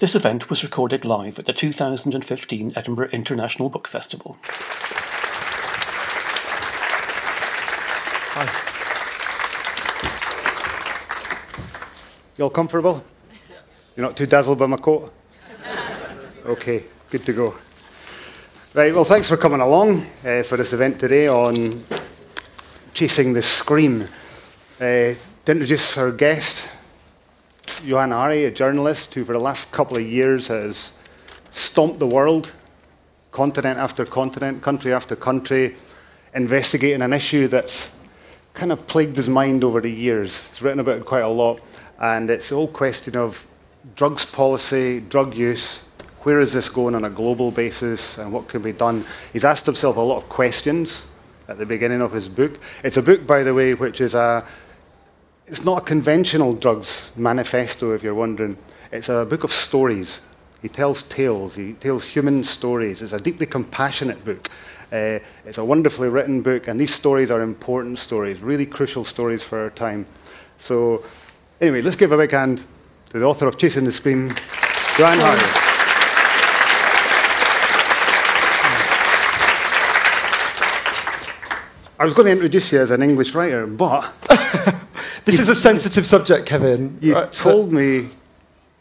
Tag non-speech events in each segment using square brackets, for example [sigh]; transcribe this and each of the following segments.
This event was recorded live at the 2015 Edinburgh International Book Festival. Hi. You all comfortable? You're not too dazzled by my coat? Okay, good to go. Right, well, thanks for coming along uh, for this event today on chasing the scream. Uh, to introduce our guest, Johann Hari, a journalist who for the last couple of years has stomped the world, continent after continent, country after country, investigating an issue that's kind of plagued his mind over the years. He's written about it quite a lot, and it's the whole question of drugs policy, drug use, where is this going on a global basis, and what can be done. He's asked himself a lot of questions at the beginning of his book. It's a book, by the way, which is a it's not a conventional drugs manifesto, if you're wondering. It's a book of stories. He tells tales, he tells human stories. It's a deeply compassionate book. Uh, it's a wonderfully written book, and these stories are important stories, really crucial stories for our time. So, anyway, let's give a big hand to the author of Chasing the Scream, Johann Hari. I was going to introduce you as an English writer, but [laughs] This is a sensitive subject, Kevin. you Right, told me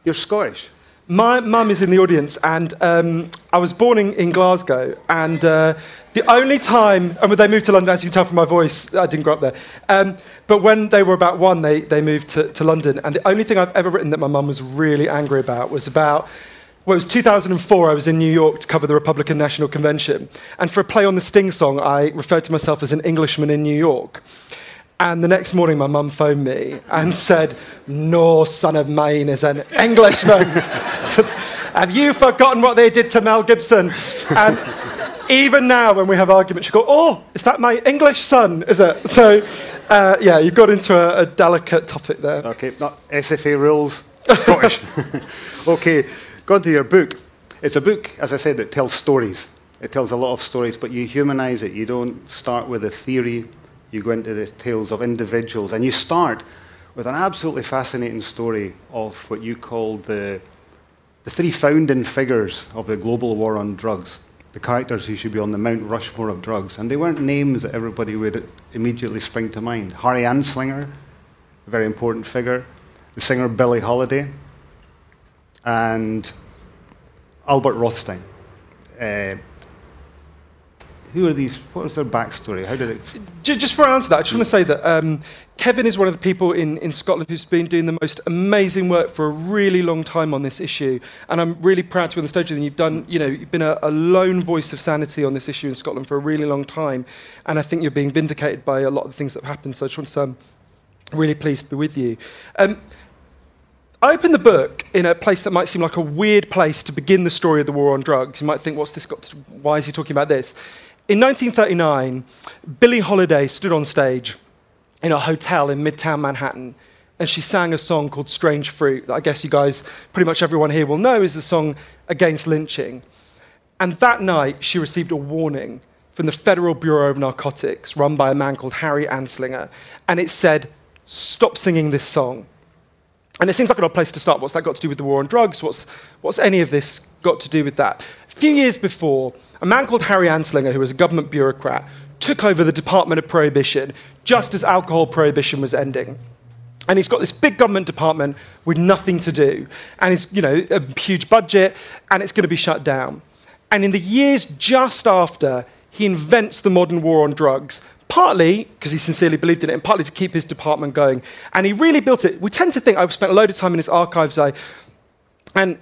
you're Scottish. My mum is in the audience, and um, I was born in, in Glasgow. And uh, the only time, and when they moved to London, as you can tell from my voice, I didn't grow up there. Um, but when they were about one, they, they moved to, to London. And the only thing I've ever written that my mum was really angry about was about well, it was 2004. I was in New York to cover the Republican National Convention. And for a play on the Sting song, I referred to myself as an Englishman in New York. And the next morning, my mum phoned me and said, No son of mine is an Englishman. [laughs] Have you forgotten what they did to Mel Gibson? And even now, when we have arguments, she go, Oh, is that my English son? Is it? So, uh, yeah, you've got into a, a delicate topic there. Okay, not SFA rules, Scottish. [laughs] okay, go to your book. It's a book, as I said, that tells stories. It tells a lot of stories, but you humanize it. You don't start with a theory, you go into the tales of individuals, and you start with an absolutely fascinating story of what you call the, the three founding figures of the global war on drugs, the characters who should be on the Mount Rushmore of drugs. And they weren't names that everybody would immediately spring to mind. Harry Anslinger, a very important figure, the singer Billie Holiday, and Albert Rothstein. Uh, who are these? What was their backstory? How did it? Just before I answer that, I just want to say that um, Kevin is one of the people in, in Scotland who's been doing the most amazing work for a really long time on this issue. And I'm really proud to be on the stage with you. You've done, you know, you've been a, a lone voice of sanity on this issue in Scotland for a really long time. And I think you're being vindicated by a lot of the things that have happened. So I just want to say I'm really pleased to be with you. Um, I opened the book in a place that might seem like a weird place to begin the story of the war on drugs. You might think, what's this got to, why is he talking about this? In 1939, Billie Holiday stood on stage in a hotel in Midtown Manhattan, and she sang a song called Strange Fruit that I guess you guys, pretty much everyone here will know is the song against lynching. And that night, she received a warning from the Federal Bureau of Narcotics, run by a man called Harry Anslinger, and it said, Stop singing this song. And it seems like an odd place to start. What's that got to do with the war on drugs? What's, what's any of this got to do with that? Few years before, a man called Harry Anslinger, who was a government bureaucrat, took over the Department of Prohibition just as alcohol prohibition was ending. And he's got this big government department with nothing to do. And it's, you know, a huge budget, and it's going to be shut down. And in the years just after, he invents the modern war on drugs, partly because he sincerely believed in it, and partly to keep his department going. And he really built it. We tend to think, I've spent a load of time in his archives, I, and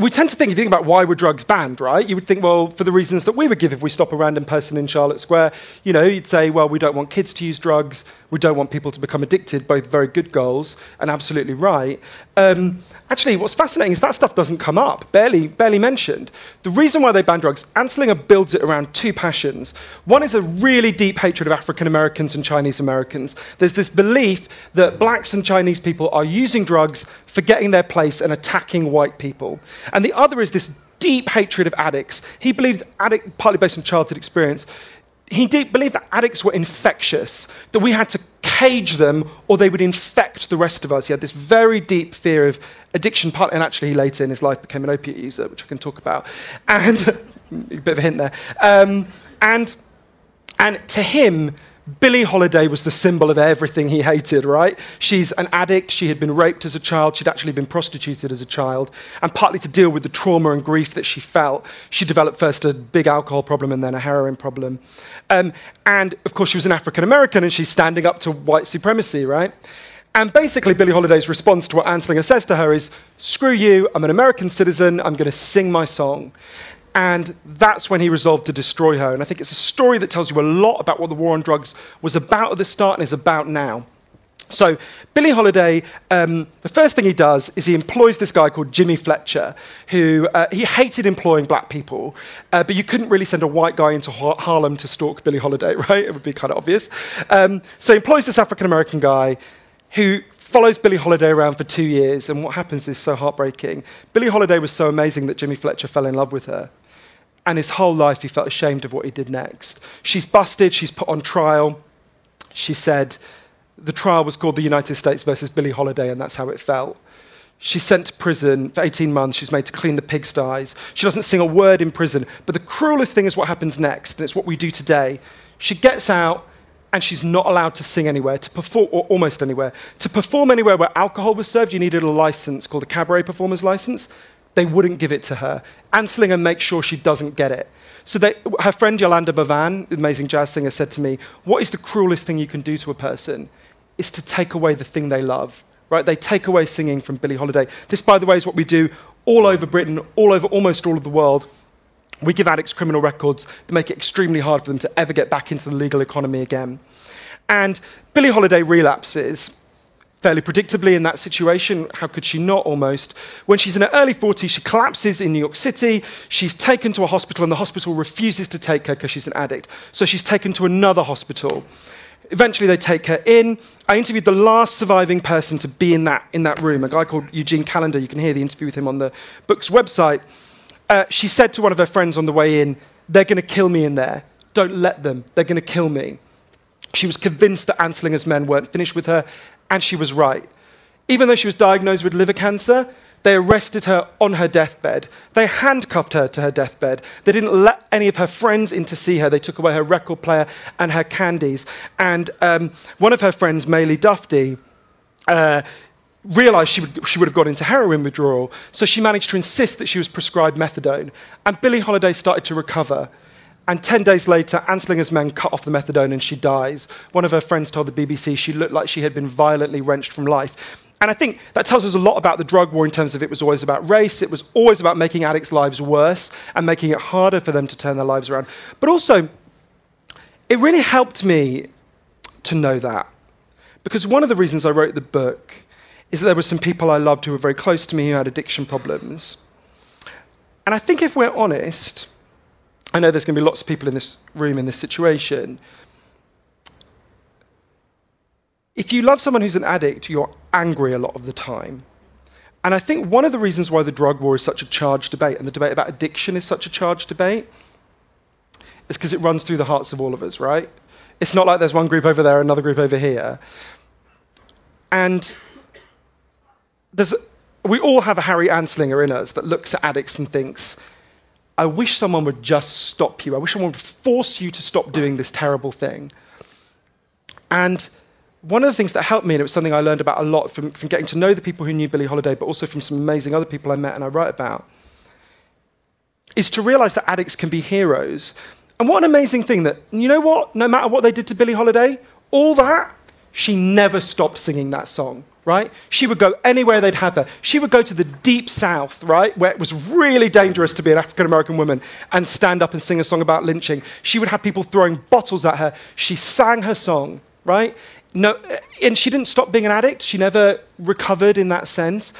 we tend to think, if you think about why were drugs banned, right? You would think, well, for the reasons that we would give if we stop a random person in Charlotte Square. You know, you'd say, well, we don't want kids to use drugs, we don't want people to become addicted, both very good goals and absolutely right. Um, actually, what's fascinating is that stuff doesn't come up, barely, barely mentioned. The reason why they ban drugs, Anslinger builds it around two passions. One is a really deep hatred of African Americans and Chinese Americans. There's this belief that blacks and Chinese people are using drugs, forgetting their place, and attacking white people. And the other is this deep hatred of addicts. He believes, addict, partly based on childhood experience, he did believe that addicts were infectious, that we had to cage them or they would infect the rest of us. He had this very deep fear of addiction, part, and actually later in his life became an opiate user, which I can talk about. And [laughs] a bit of a hint there. Um, and, and to him, Billie Holiday was the symbol of everything he hated, right? She's an addict. She had been raped as a child. She'd actually been prostituted as a child. And partly to deal with the trauma and grief that she felt, she developed first a big alcohol problem and then a heroin problem. Um, and of course, she was an African American and she's standing up to white supremacy, right? And basically, Billie Holiday's response to what Anslinger says to her is screw you, I'm an American citizen, I'm going to sing my song. And that's when he resolved to destroy her. And I think it's a story that tells you a lot about what the war on drugs was about at the start and is about now. So, Billie Holiday, um, the first thing he does is he employs this guy called Jimmy Fletcher, who uh, he hated employing black people, uh, but you couldn't really send a white guy into ha- Harlem to stalk Billie Holiday, [laughs] right? It would be kind of obvious. Um, so, he employs this African American guy who follows Billie Holiday around for two years, and what happens is so heartbreaking. Billie Holiday was so amazing that Jimmy Fletcher fell in love with her and his whole life he felt ashamed of what he did next. She's busted, she's put on trial. She said the trial was called the United States versus Billie Holiday, and that's how it felt. She's sent to prison for 18 months. She's made to clean the pigsties. She doesn't sing a word in prison. But the cruelest thing is what happens next, and it's what we do today. She gets out, and she's not allowed to sing anywhere, to perform, or almost anywhere. To perform anywhere where alcohol was served, you needed a license called a cabaret performer's license they wouldn't give it to her. Anslinger makes sure she doesn't get it. So they, her friend Yolande Bavan, the amazing jazz singer, said to me, What is the cruelest thing you can do to a person? Is to take away the thing they love. Right? They take away singing from Billie Holiday. This, by the way, is what we do all over Britain, all over almost all of the world. We give addicts criminal records that make it extremely hard for them to ever get back into the legal economy again. And Billie Holiday relapses fairly predictably in that situation. How could she not almost? When she's in her early 40s, she collapses in New York City. She's taken to a hospital, and the hospital refuses to take her because she's an addict. So she's taken to another hospital. Eventually, they take her in. I interviewed the last surviving person to be in that, in that room, a guy called Eugene Callender. You can hear the interview with him on the book's website. Uh, she said to one of her friends on the way in, They're going to kill me in there. Don't let them. They're going to kill me. She was convinced that Anslinger's men weren't finished with her, and she was right. Even though she was diagnosed with liver cancer, they arrested her on her deathbed. They handcuffed her to her deathbed. They didn't let any of her friends in to see her. They took away her record player and her candies. And um, one of her friends, Maely Dufty, uh, realized she would, she would have got into heroin withdrawal, so she managed to insist that she was prescribed methadone. And Billie Holiday started to recover. And 10 days later, Anslinger's men cut off the methadone and she dies. One of her friends told the BBC she looked like she had been violently wrenched from life. And I think that tells us a lot about the drug war in terms of it was always about race, it was always about making addicts' lives worse and making it harder for them to turn their lives around. But also, it really helped me to know that. Because one of the reasons I wrote the book is that there were some people I loved who were very close to me who had addiction problems. And I think if we're honest, I know there's going to be lots of people in this room in this situation. If you love someone who's an addict, you're angry a lot of the time. And I think one of the reasons why the drug war is such a charged debate and the debate about addiction is such a charged debate is because it runs through the hearts of all of us, right? It's not like there's one group over there, another group over here. And there's, we all have a Harry Anslinger in us that looks at addicts and thinks, I wish someone would just stop you. I wish someone would force you to stop doing this terrible thing. And one of the things that helped me, and it was something I learned about a lot from, from getting to know the people who knew Billie Holiday, but also from some amazing other people I met and I write about, is to realize that addicts can be heroes. And what an amazing thing that, you know what? No matter what they did to Billie Holiday, all that, she never stopped singing that song right? She would go anywhere they'd have her. She would go to the deep south, right, where it was really dangerous to be an African American woman and stand up and sing a song about lynching. She would have people throwing bottles at her. She sang her song, right? No, and she didn't stop being an addict. She never recovered in that sense.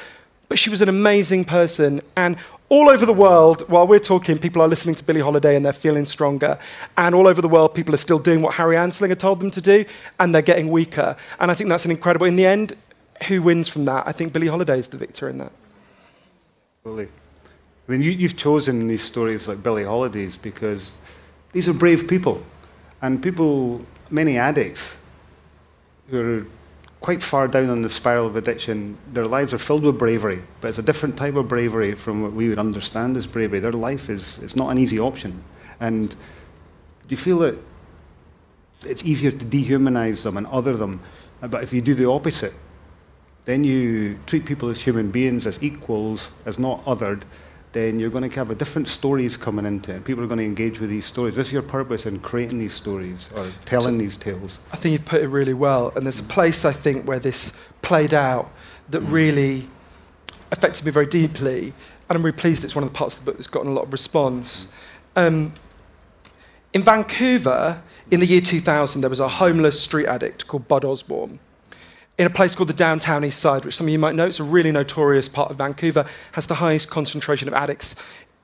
But she was an amazing person. And all over the world, while we're talking, people are listening to Billie Holiday and they're feeling stronger. And all over the world, people are still doing what Harry Anslinger told them to do, and they're getting weaker. And I think that's an incredible. In the end, who wins from that? I think Billie Holiday is the victor in that. Really. I mean, you, have chosen these stories like Billie Holiday's because these are brave people. And people, many addicts, who are quite far down on the spiral of addiction, their lives are filled with bravery, but it's a different type of bravery from what we would understand as bravery. Their life is it's not an easy option. And do you feel that it's easier to dehumanize them and other them? But if you do the opposite, then you treat people as human beings, as equals, as not othered, then you're going to have a different stories coming into it. People are going to engage with these stories. What's your purpose in creating these stories or telling these tales. I think you've put it really well. And there's a place, I think, where this played out that really affected me very deeply. And I'm really pleased it's one of the parts of the book that's gotten a lot of response. Um, in Vancouver, in the year 2000, there was a homeless street addict called Bud Osborne in a place called the downtown east side, which some of you might know. It's a really notorious part of Vancouver, has the highest concentration of addicts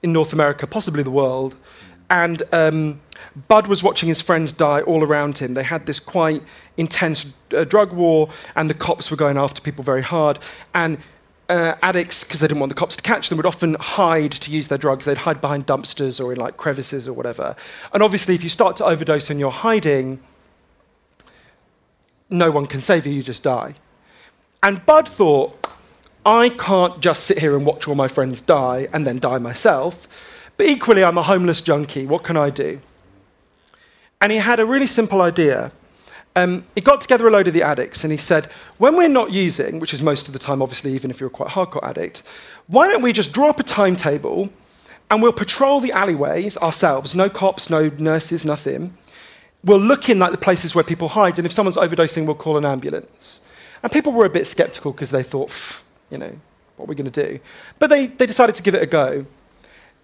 in North America, possibly the world. And um, Bud was watching his friends die all around him. They had this quite intense uh, drug war, and the cops were going after people very hard. And uh, addicts, because they didn't want the cops to catch them, would often hide to use their drugs. They'd hide behind dumpsters or in like crevices or whatever. And obviously, if you start to overdose and you're hiding, no one can save you, you just die. And Bud thought, I can't just sit here and watch all my friends die and then die myself, but equally, I'm a homeless junkie. What can I do? And he had a really simple idea. Um, he got together a load of the addicts and he said, When we're not using, which is most of the time, obviously, even if you're a quite hardcore addict, why don't we just draw up a timetable and we'll patrol the alleyways ourselves? No cops, no nurses, nothing we'll look in like the places where people hide, and if someone's overdosing, we'll call an ambulance. And people were a bit skeptical because they thought, you know, what are we going to do? But they, they decided to give it a go.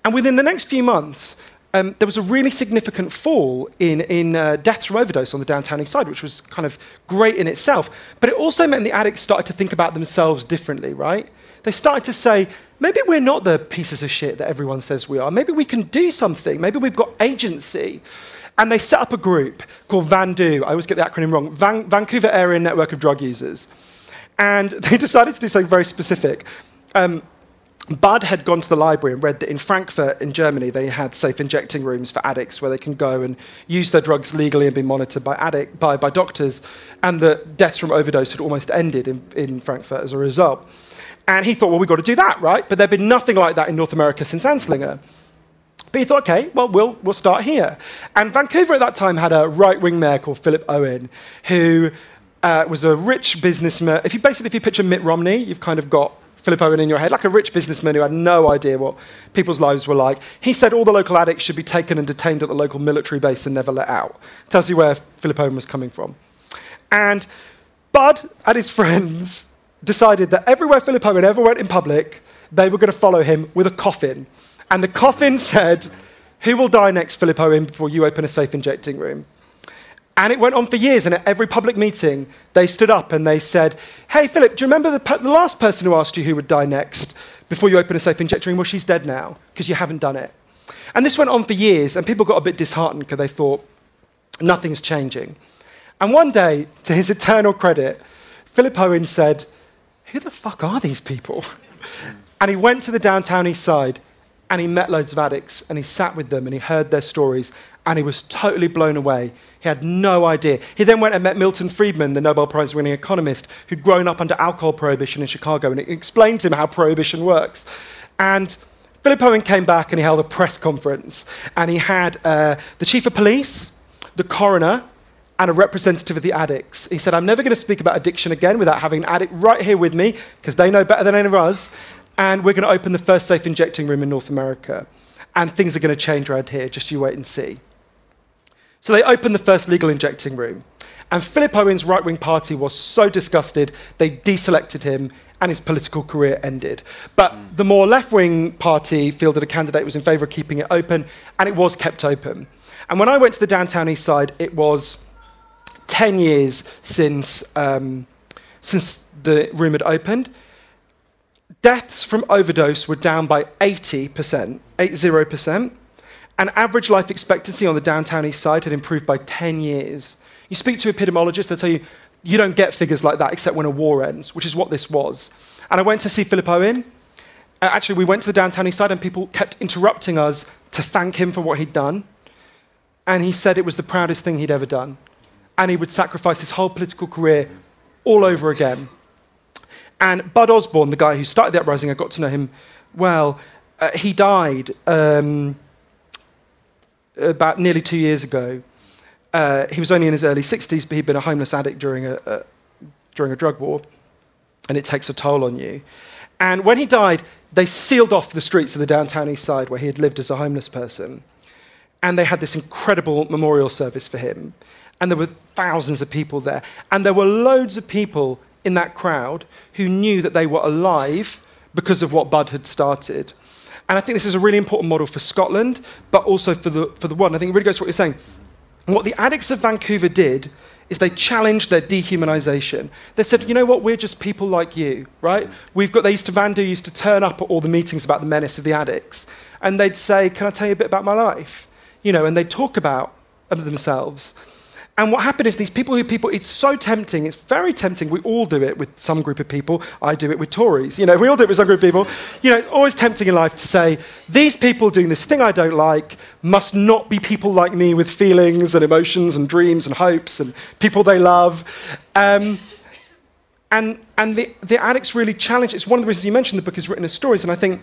And within the next few months, um, there was a really significant fall in, in uh, deaths from overdose on the downtown east side, which was kind of great in itself. But it also meant the addicts started to think about themselves differently, right? They started to say, maybe we're not the pieces of shit that everyone says we are. Maybe we can do something. Maybe we've got agency. And they set up a group called VANDU. I always get the acronym wrong Van- Vancouver Area Network of Drug Users. And [laughs] they decided to do something very specific. Um, Bud had gone to the library and read that in Frankfurt, in Germany, they had safe injecting rooms for addicts where they can go and use their drugs legally and be monitored by, addict, by, by doctors, and that deaths from overdose had almost ended in, in Frankfurt as a result. And he thought, well, we've got to do that, right? But there'd been nothing like that in North America since Anslinger. But he thought, okay, well, we'll, we'll start here. And Vancouver at that time had a right wing mayor called Philip Owen, who uh, was a rich businessman. If you basically, if you picture Mitt Romney, you've kind of got Philip Owen in your head, like a rich businessman who had no idea what people's lives were like. He said all the local addicts should be taken and detained at the local military base and never let out. Tells you where Philip Owen was coming from. And Bud and his [laughs] friends decided that everywhere Philip Owen ever went in public, they were going to follow him with a coffin and the coffin said, Who will die next, Philip Owen, before you open a safe injecting room? And it went on for years, and at every public meeting, they stood up and they said, Hey, Philip, do you remember the, the last person who asked you who would die next before you open a safe injecting room? Well, she's dead now, because you haven't done it. And this went on for years, and people got a bit disheartened because they thought, Nothing's changing. And one day, to his eternal credit, Philip Owen said, Who the fuck are these people? [laughs] and he went to the downtown east side and he met loads of addicts and he sat with them and he heard their stories and he was totally blown away. He had no idea. He then went and met Milton Friedman, the Nobel Prize winning economist who'd grown up under alcohol prohibition in Chicago, and it explained to him how prohibition works. And Philip Owen came back and he held a press conference and he had uh, the chief of police, the coroner, and a representative of the addicts. He said, I'm never going to speak about addiction again without having an addict right here with me, because they know better than any of us and we're going to open the first safe injecting room in North America. And things are going to change around here, just you wait and see. So they opened the first legal injecting room. And Philip Owen's right wing party was so disgusted, they deselected him and his political career ended. But mm. the more left wing party fielded a candidate was in favour of keeping it open, and it was kept open. And when I went to the downtown east side, it was 10 years since, um, since the room had opened. Deaths from overdose were down by 80%, 80%, and average life expectancy on the downtown east side had improved by 10 years. You speak to epidemiologists, they'll tell you you don't get figures like that except when a war ends, which is what this was. And I went to see Philip Owen. Uh, actually, we went to the downtown east side, and people kept interrupting us to thank him for what he'd done. And he said it was the proudest thing he'd ever done. and he would sacrifice his whole political career all over again. And Bud Osborne, the guy who started the uprising, I got to know him well. Uh, he died um, about nearly two years ago. Uh, he was only in his early 60s, but he'd been a homeless addict during a, a, during a drug war, and it takes a toll on you. And when he died, they sealed off the streets of the downtown east side where he had lived as a homeless person. And they had this incredible memorial service for him. And there were thousands of people there. And there were loads of people in that crowd who knew that they were alive because of what Bud had started. And I think this is a really important model for Scotland, but also for the, for the world. And I think it really goes to what you're saying. What the addicts of Vancouver did is they challenged their dehumanization. They said, you know what, we're just people like you, right? We've got, they used to, Vandu used to turn up at all the meetings about the menace of the addicts, and they'd say, can I tell you a bit about my life? You know, and they'd talk about themselves. And what happened is these people who people, it's so tempting, it's very tempting. We all do it with some group of people. I do it with Tories. You know, we all do it with some group of people. You know, it's always tempting in life to say, these people doing this thing I don't like must not be people like me with feelings and emotions and dreams and hopes and people they love. Um, and and the, the addicts really challenge. It's one of the reasons you mentioned the book is written as stories, and I think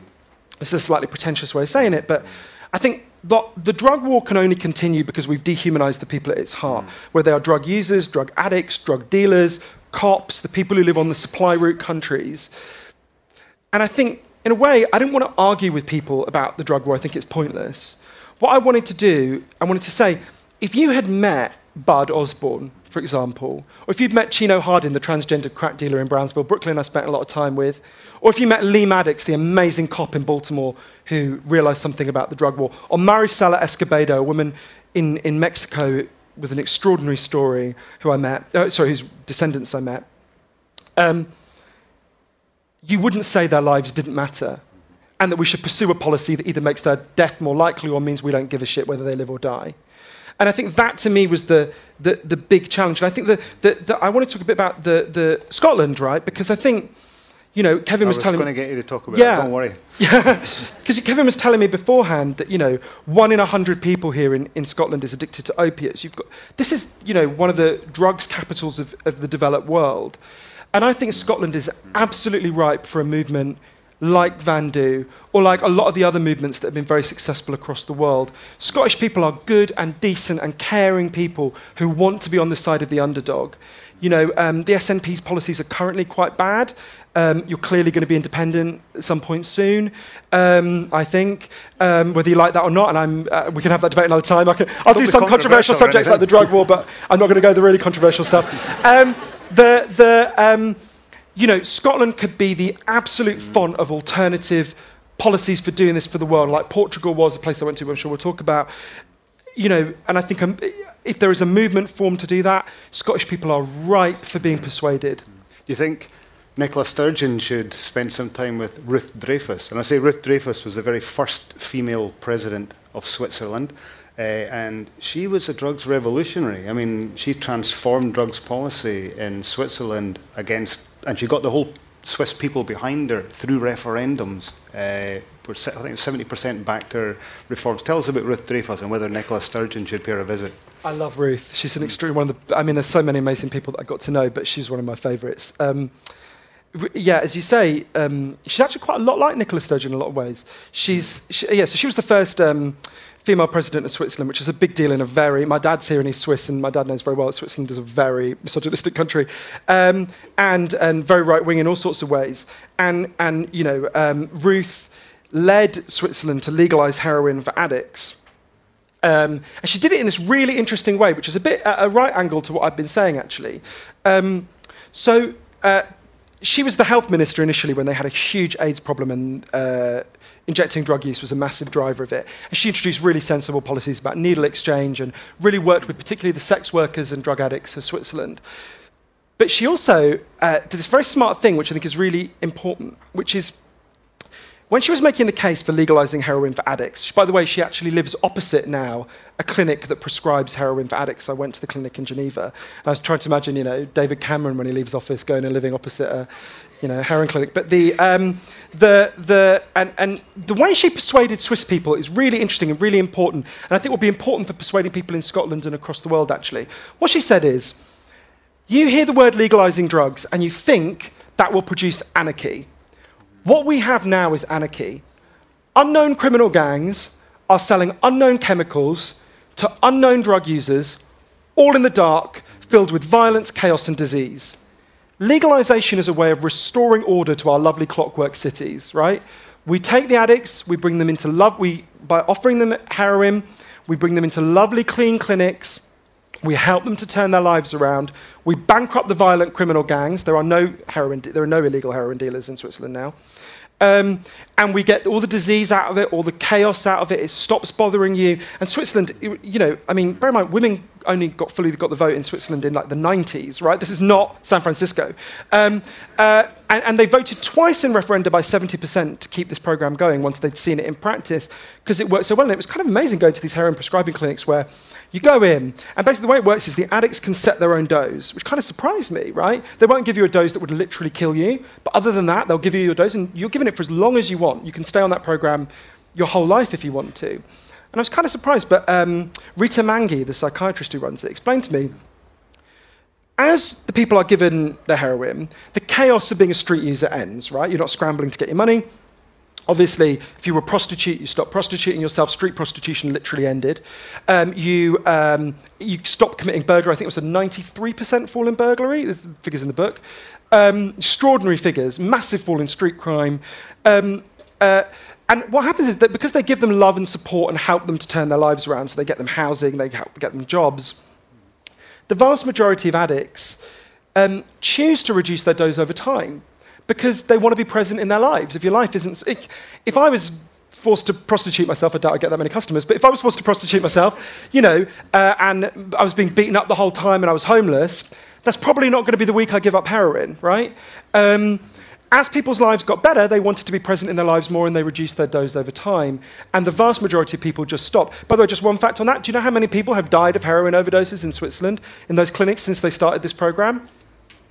this is a slightly pretentious way of saying it, but I think the, the, drug war can only continue because we've dehumanized the people at its heart, mm. where they are drug users, drug addicts, drug dealers, cops, the people who live on the supply route countries. And I think, in a way, I didn't want to argue with people about the drug war. I think it's pointless. What I wanted to do, I wanted to say, if you had met Bud Osborne, for example, or if you'd met Chino Hardin, the transgender crack dealer in Brownsville, Brooklyn, I spent a lot of time with, or if you met Leigh Maddox, the amazing cop in Baltimore who realized something about the drug war, or Marisela Escobedo, a woman in, in Mexico with an extraordinary story who I met, uh, sorry, whose descendants I met, um, you wouldn't say their lives didn't matter and that we should pursue a policy that either makes their death more likely or means we don't give a shit whether they live or die. And I think that to me was the, the, the big challenge. And I think that I want to talk a bit about the, the Scotland, right? Because I think you know, Kevin was, was telling me. I was going to get you to talk about yeah, that, don't worry. [laughs] Yeah, because Kevin was telling me beforehand that, you know, one in a hundred people here in, in Scotland is addicted to opiates. You've got, this is, you know, one of the drugs capitals of, of the developed world. And I think Scotland is absolutely ripe for a movement like Van Vandu, or like a lot of the other movements that have been very successful across the world. Scottish people are good and decent and caring people who want to be on the side of the underdog. You know, um, the SNP's policies are currently quite bad. Um, you're clearly going to be independent at some point soon, um, I think, um, whether you like that or not. And I'm, uh, we can have that debate another time. I can, I'll do some controversial subjects like the drug war, but I'm not going to go the really controversial stuff. Um, the, the, um, you know, Scotland could be the absolute font of alternative policies for doing this for the world, like Portugal was a place I went to, I'm sure we'll talk about. You know, and I think if there is a movement formed to do that, Scottish people are ripe for being persuaded. Do you think Nicola Sturgeon should spend some time with Ruth Dreifuss. And I say Ruth Dreifuss was the very first female president of Switzerland. Uh, and she was a drugs revolutionary. I mean, she transformed drugs policy in Switzerland against, and she got the whole Swiss people behind her through referendums. Uh, I think 70% backed her reforms. Tell us about Ruth Dreifuss and whether Nicola Sturgeon should pay her a visit. I love Ruth. She's an extreme one of the. I mean, there's so many amazing people that I got to know, but she's one of my favourites. Um, yeah, as you say, um, she's actually quite a lot like Nicola Sturgeon in a lot of ways. She's, she, yeah, so she was the first um, female president of Switzerland, which is a big deal in a very, my dad's here and he's Swiss, and my dad knows very well that Switzerland is a very misogynistic country, um, and, and very right wing in all sorts of ways. And, and you know, um, Ruth led Switzerland to legalize heroin for addicts. Um, and she did it in this really interesting way, which is a bit at a right angle to what I've been saying, actually. Um, so, uh, she was the health minister initially when they had a huge AIDS problem and uh, injecting drug use was a massive driver of it. And she introduced really sensible policies about needle exchange and really worked with particularly the sex workers and drug addicts of Switzerland. But she also uh, did this very smart thing, which I think is really important, which is when she was making the case for legalizing heroin for addicts, by the way, she actually lives opposite now a clinic that prescribes heroin for addicts. I went to the clinic in Geneva. And I was trying to imagine, you know, David Cameron when he leaves office going and living opposite a, you know, heroin clinic. But the, um, the, the, and, and the way she persuaded Swiss people is really interesting and really important. And I think will be important for persuading people in Scotland and across the world, actually. What she said is, you hear the word legalizing drugs and you think that will produce anarchy. What we have now is anarchy. Unknown criminal gangs are selling unknown chemicals to unknown drug users, all in the dark, filled with violence, chaos, and disease. Legalization is a way of restoring order to our lovely clockwork cities, right? We take the addicts, we bring them into love, we, by offering them heroin, we bring them into lovely, clean clinics, we help them to turn their lives around. We bankrupt the violent criminal gangs. There are no, heroin there are no illegal heroin dealers in Switzerland now. Um, and we get all the disease out of it, all the chaos out of it. It stops bothering you. And Switzerland, you know, I mean, bear in mind, women only got fully got the vote in Switzerland in like the 90s, right? This is not San Francisco. Um, uh, and, and, they voted twice in referenda by 70% to keep this program going once they'd seen it in practice because it worked so well. And it was kind of amazing going to these heroin prescribing clinics where you go in, and basically the way it works is the addicts can set their own dose, which kind of surprised me, right? They won't give you a dose that would literally kill you, but other than that, they'll give you your dose, and you're given it for as long as you want. You can stay on that program your whole life if you want to. And I was kind of surprised, but um, Rita Manghi, the psychiatrist who runs it, explained to me as the people are given the heroin, the chaos of being a street user ends, right? You're not scrambling to get your money. Obviously, if you were a prostitute, you stopped prostituting yourself. Street prostitution literally ended. Um, you, um, you stopped committing burglary. I think it was a 93% fall in burglary. There's the figures in the book. Um, extraordinary figures, massive fall in street crime. Um, uh, and what happens is that because they give them love and support and help them to turn their lives around, so they get them housing, they help get them jobs, the vast majority of addicts um, choose to reduce their dose over time because they want to be present in their lives. If your life isn't. If I was forced to prostitute myself, I doubt I'd get that many customers, but if I was forced to prostitute myself, you know, uh, and I was being beaten up the whole time and I was homeless, that's probably not going to be the week I give up heroin, right? Um, as people's lives got better, they wanted to be present in their lives more and they reduced their dose over time. And the vast majority of people just stopped. By the way, just one fact on that do you know how many people have died of heroin overdoses in Switzerland in those clinics since they started this program?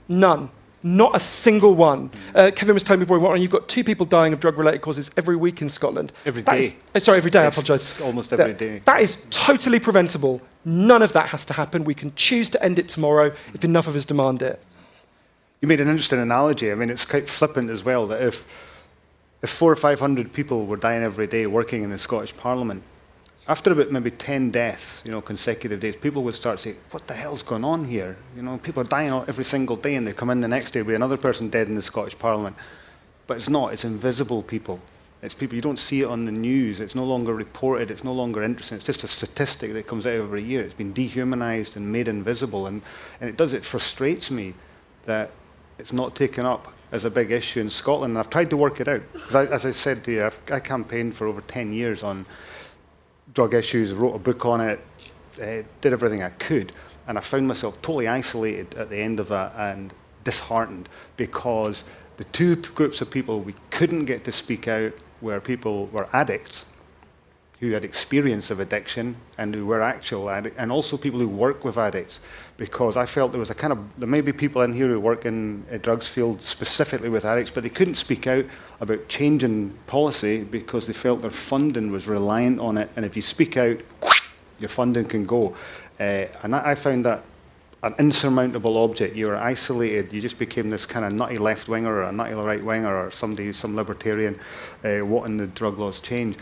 None. Not a single one. Uh, Kevin was telling me before we went on, you've got two people dying of drug related causes every week in Scotland. Every day. Is, uh, sorry, every day, I apologise. Almost every that, day. That is totally preventable. None of that has to happen. We can choose to end it tomorrow if enough of us demand it. You made an interesting analogy. I mean, it's quite flippant as well that if, if four or five hundred people were dying every day working in the Scottish Parliament, after about maybe 10 deaths, you know, consecutive days, people would start to say, what the hell's going on here? You know, people are dying every single day and they come in the next day with another person dead in the Scottish Parliament. But it's not, it's invisible people. It's people, you don't see it on the news. It's no longer reported. It's no longer interesting. It's just a statistic that comes out every year. It's been dehumanized and made invisible. And, and it does, it frustrates me that it's not taken up as a big issue in Scotland. And I've tried to work it out. Because as I said to you, I've, I campaigned for over 10 years on drug issues, wrote a book on it, uh, did everything I could, and I found myself totally isolated at the end of that and disheartened because the two groups of people we couldn't get to speak out were people were addicts who had experience of addiction and who were actual addicts, and also people who work with addicts, because I felt there was a kind of there may be people in here who work in a drugs field specifically with addicts, but they couldn't speak out about changing policy because they felt their funding was reliant on it, and if you speak out, [coughs] your funding can go, uh, and I, I found that an insurmountable object. You were isolated. You just became this kind of nutty left winger or a nutty right winger or somebody, some libertarian, uh, wanting the drug laws changed.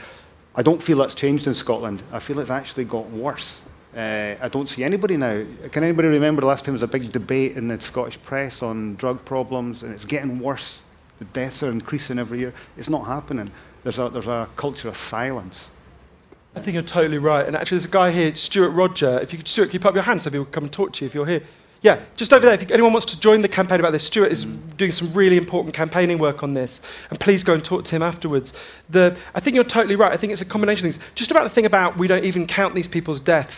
I don't feel that's changed in Scotland. I feel it's actually got worse. Uh, I don't see anybody now. Can anybody remember the last time there was a big debate in the Scottish press on drug problems and it's getting worse? The deaths are increasing every year. It's not happening. There's a, there's a culture of silence. I think you're totally right. And actually, there's a guy here, Stuart Roger. If you could, Stuart, keep up your hand so people can come and talk to you if you're here. Yeah, just over there. If anyone wants to join the campaign about this, Stuart is doing some really important campaigning work on this. And please go and talk to him afterwards. The, I think you're totally right. I think it's a combination of things. Just about the thing about we don't even count these people's deaths.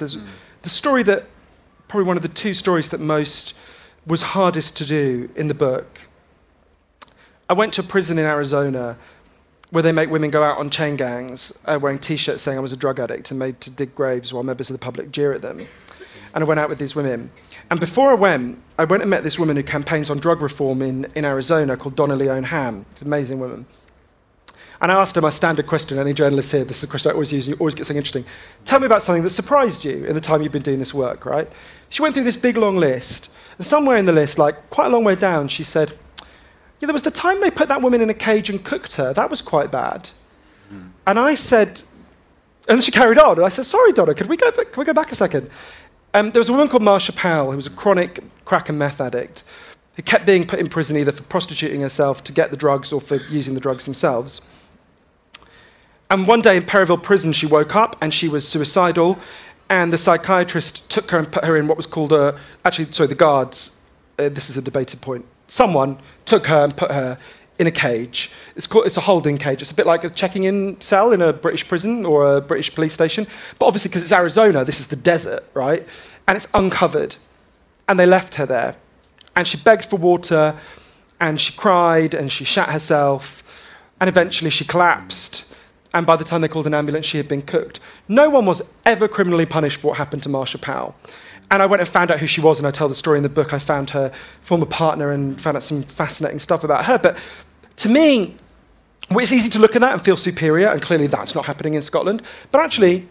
The story that, probably one of the two stories that most was hardest to do in the book. I went to a prison in Arizona where they make women go out on chain gangs uh, wearing t shirts saying I was a drug addict and made to dig graves while members of the public jeer at them. And I went out with these women. And before I went, I went and met this woman who campaigns on drug reform in, in Arizona called Donna Leone Hamm. She's an amazing woman. And I asked her my standard question, any journalist here, this is a question I always use, you always get something interesting. Tell me about something that surprised you in the time you've been doing this work, right? She went through this big long list, and somewhere in the list, like quite a long way down, she said, Yeah, there was the time they put that woman in a cage and cooked her. That was quite bad. Mm. And I said, and she carried on, and I said, Sorry, Donna, could we go, back, could we go back a second? Um, there was a woman called Marcia Powell who was a chronic crack and meth addict who kept being put in prison either for prostituting herself to get the drugs or for using the drugs themselves. And one day in Perryville prison, she woke up and she was suicidal. And the psychiatrist took her and put her in what was called a, actually, sorry, the guards, uh, this is a debated point. Someone took her and put her in a cage. It's, called, it's a holding cage. It's a bit like a checking in cell in a British prison or a British police station. But obviously, because it's Arizona, this is the desert, right? And it's uncovered. And they left her there. And she begged for water, and she cried, and she shat herself, and eventually she collapsed and by the time they called an ambulance, she had been cooked. No one was ever criminally punished for what happened to Marcia Powell. And I went and found out who she was, and I tell the story in the book. I found her former partner and found out some fascinating stuff about her. But to me, well, it's easy to look at that and feel superior, and clearly that's not happening in Scotland. But actually,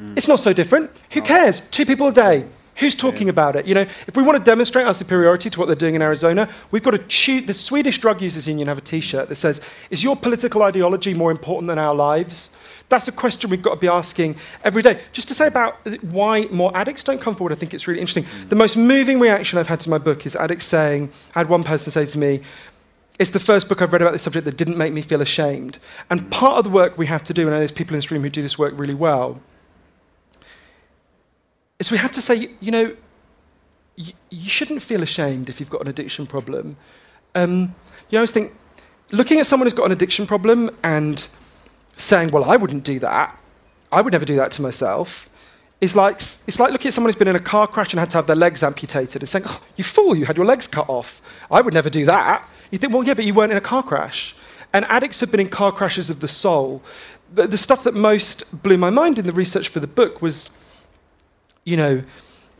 mm. it's not so different. Who cares? Two people a day. Who's talking yeah. about it? You know, if we want to demonstrate our superiority to what they're doing in Arizona, we've got to choose. The Swedish Drug Users Union have a T-shirt that says, "Is your political ideology more important than our lives?" That's a question we've got to be asking every day. Just to say about why more addicts don't come forward, I think it's really interesting. Mm. The most moving reaction I've had to my book is addicts saying, I had one person say to me, it's the first book I've read about this subject that didn't make me feel ashamed. And part of the work we have to do, and I know there's people in this room who do this work really well, is we have to say, you know, you, shouldn't feel ashamed if you've got an addiction problem. Um, you always think, looking at someone who's got an addiction problem and saying, well, I wouldn't do that, I would never do that to myself, like, it's like looking at someone who's been in a car crash and had to have their legs amputated and saying, oh, you fool, you had your legs cut off. I would never do that. You think, well, yeah, but you weren't in a car crash. And addicts have been in car crashes of the soul. The, the stuff that most blew my mind in the research for the book was you know,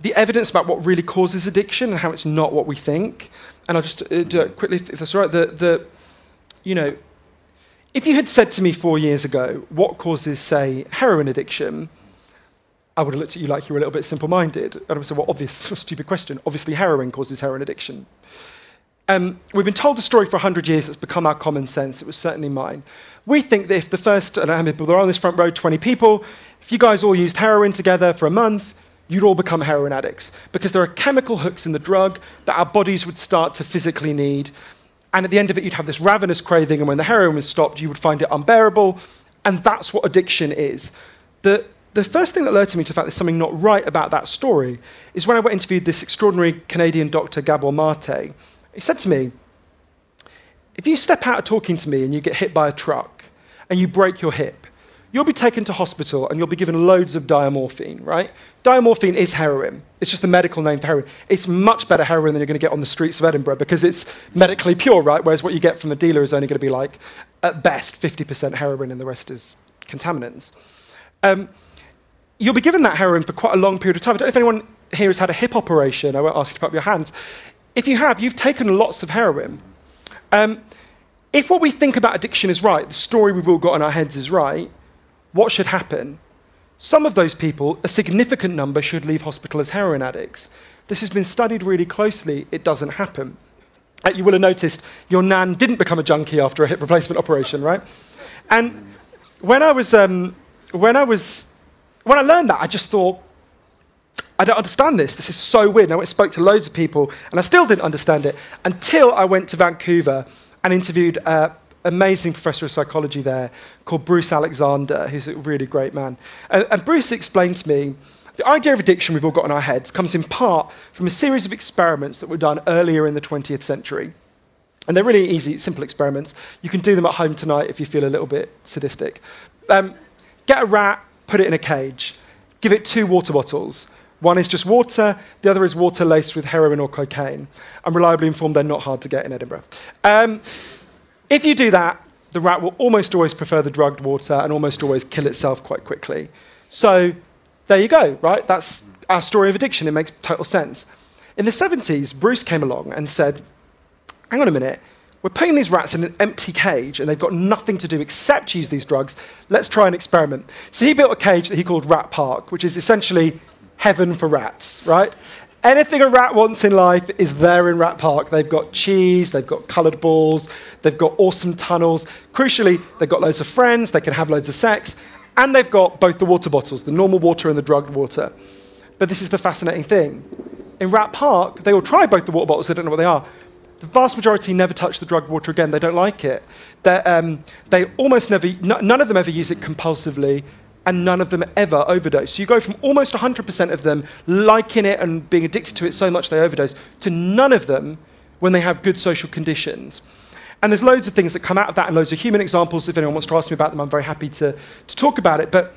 the evidence about what really causes addiction and how it's not what we think. And I'll just uh, quickly, if that's right. The, the, you know, if you had said to me four years ago, what causes, say, heroin addiction, I would have looked at you like you were a little bit simple minded. And I would say, well, obvious, [laughs] stupid question. Obviously, heroin causes heroin addiction. Um, we've been told the story for 100 years. It's become our common sense. It was certainly mine. We think that if the first, and I mean, there are on this front row 20 people, if you guys all used heroin together for a month, you'd all become heroin addicts because there are chemical hooks in the drug that our bodies would start to physically need. And at the end of it, you'd have this ravenous craving, and when the heroin was stopped, you would find it unbearable. And that's what addiction is. The, the first thing that alerted me to the fact there's something not right about that story is when I interviewed this extraordinary Canadian doctor, Gabor Mate. He said to me, If you step out of talking to me and you get hit by a truck and you break your hip, you'll be taken to hospital and you'll be given loads of diamorphine, right? Diamorphine is heroin. It's just the medical name for heroin. It's much better heroin than you're going to get on the streets of Edinburgh because it's medically pure, right? Whereas what you get from a dealer is only going to be like, at best, 50% heroin and the rest is contaminants. Um, you'll be given that heroin for quite a long period of time. I don't know if anyone here has had a hip operation. I won't ask you to put up your hands. If you have, you've taken lots of heroin. Um, if what we think about addiction is right, the story we've all got in our heads is right, what should happen? Some of those people, a significant number, should leave hospital as heroin addicts. This has been studied really closely. It doesn't happen. Uh, you will have noticed your nan didn't become a junkie after a hip replacement operation, right? And when I was, um, when I was, when I learned that, I just thought, I don't understand this. This is so weird. And I spoke to loads of people, and I still didn't understand it until I went to Vancouver and interviewed an amazing professor of psychology there called Bruce Alexander, who's a really great man. And, and Bruce explained to me the idea of addiction we've all got in our heads comes in part from a series of experiments that were done earlier in the 20th century. And they're really easy, simple experiments. You can do them at home tonight if you feel a little bit sadistic. Um, get a rat, put it in a cage, give it two water bottles. One is just water, the other is water laced with heroin or cocaine. I'm reliably informed they're not hard to get in Edinburgh. Um, if you do that, the rat will almost always prefer the drugged water and almost always kill itself quite quickly. So there you go, right? That's our story of addiction. It makes total sense. In the 70s, Bruce came along and said, hang on a minute, we're putting these rats in an empty cage and they've got nothing to do except use these drugs. Let's try an experiment. So he built a cage that he called Rat Park, which is essentially heaven for rats, right? Anything a rat wants in life is there in Rat Park. They've got cheese, they've got coloured balls, they've got awesome tunnels. Crucially, they've got loads of friends, they can have loads of sex, and they've got both the water bottles, the normal water and the drugged water. But this is the fascinating thing. In Rat Park, they all try both the water bottles, they don't know what they are. The vast majority never touch the drug water again. They don't like it. Um, they almost never, none of them ever use it compulsively and none of them ever overdose. So you go from almost 100% of them liking it and being addicted to it so much they overdose to none of them when they have good social conditions. And there's loads of things that come out of that and loads of human examples. If anyone wants to ask me about them, I'm very happy to, to talk about it. But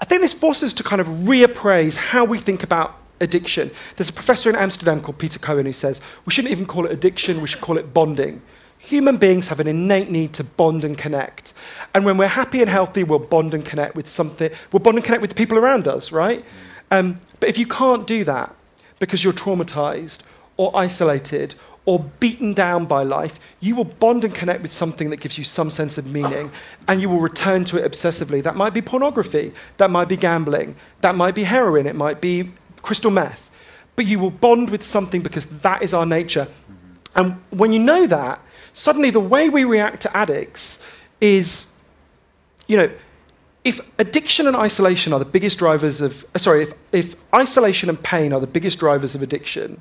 I think this forces us to kind of reappraise how we think about addiction. There's a professor in Amsterdam called Peter Cohen who says we shouldn't even call it addiction, we should call it bonding. Human beings have an innate need to bond and connect. And when we're happy and healthy, we'll bond and connect with something, we'll bond and connect with the people around us, right? Um, but if you can't do that because you're traumatized or isolated or beaten down by life, you will bond and connect with something that gives you some sense of meaning and you will return to it obsessively. That might be pornography, that might be gambling, that might be heroin, it might be crystal meth. But you will bond with something because that is our nature. And when you know that, suddenly the way we react to addicts is, you know, if addiction and isolation are the biggest drivers of, uh, sorry, if, if isolation and pain are the biggest drivers of addiction,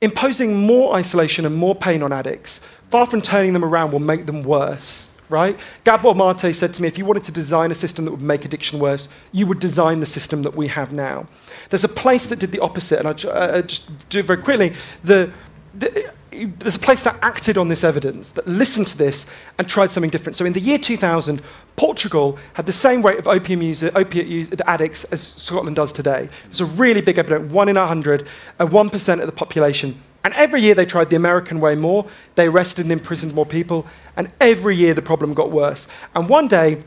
imposing more isolation and more pain on addicts, far from turning them around, will make them worse, right? Gabor Mate said to me, if you wanted to design a system that would make addiction worse, you would design the system that we have now. There's a place that did the opposite, and I uh, just do it very quickly. The, the, there's a place that acted on this evidence, that listened to this and tried something different. So in the year 2000, Portugal had the same rate of opium user, opiate user, addicts as Scotland does today. It's a really big epidemic, one in a hundred, uh, 1% of the population. And every year they tried the American way more. They arrested and imprisoned more people. And every year the problem got worse. And one day,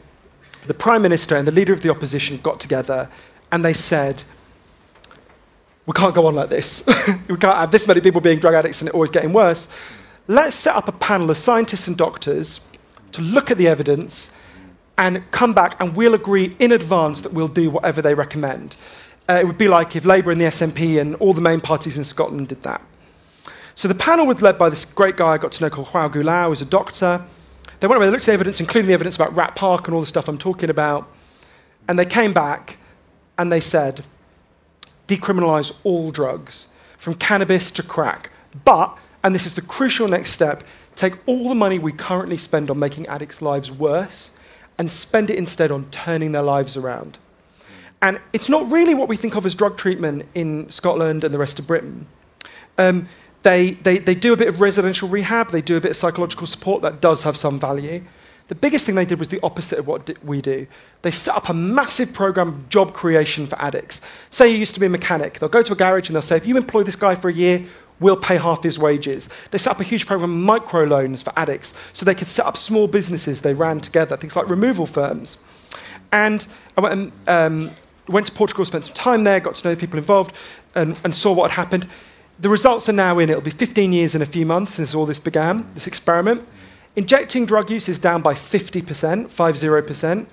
the Prime Minister and the leader of the opposition got together and they said, we can't go on like this. [laughs] we can't have this many people being drug addicts and it always getting worse. Let's set up a panel of scientists and doctors to look at the evidence and come back and we'll agree in advance that we'll do whatever they recommend. Uh, it would be like if Labour and the SNP and all the main parties in Scotland did that. So the panel was led by this great guy I got to know called João Goulão, who's a doctor. They went away, they looked at the evidence, including the evidence about Rat Park and all the stuff I'm talking about, and they came back and they said, decriminalize all drugs, from cannabis to crack. But, and this is the crucial next step, take all the money we currently spend on making addicts' lives worse and spend it instead on turning their lives around. And it's not really what we think of as drug treatment in Scotland and the rest of Britain. Um, they, they, they do a bit of residential rehab, they do a bit of psychological support, that does have some value. The biggest thing they did was the opposite of what we do. They set up a massive program of job creation for addicts. Say you used to be a mechanic. They'll go to a garage and they'll say, if you employ this guy for a year, we'll pay half his wages. They set up a huge program of microloans for addicts so they could set up small businesses they ran together, things like removal firms. And I went, um, went to Portugal, spent some time there, got to know the people involved, and, and saw what had happened. The results are now in. It'll be 15 years in a few months since all this began, this experiment. Injecting drug use is down by 50%, 50%.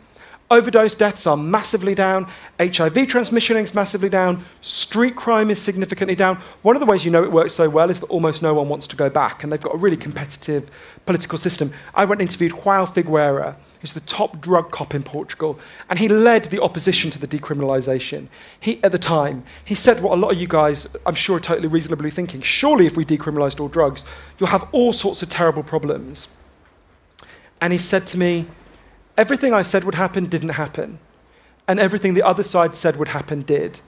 Overdose deaths are massively down. HIV transmission is massively down. Street crime is significantly down. One of the ways you know it works so well is that almost no one wants to go back, and they've got a really competitive political system. I went and interviewed João Figueira, who's the top drug cop in Portugal, and he led the opposition to the decriminalisation. He, at the time, he said what a lot of you guys, I'm sure, are totally reasonably thinking. Surely, if we decriminalised all drugs, you'll have all sorts of terrible problems. And he said to me, Everything I said would happen didn't happen. And everything the other side said would happen did.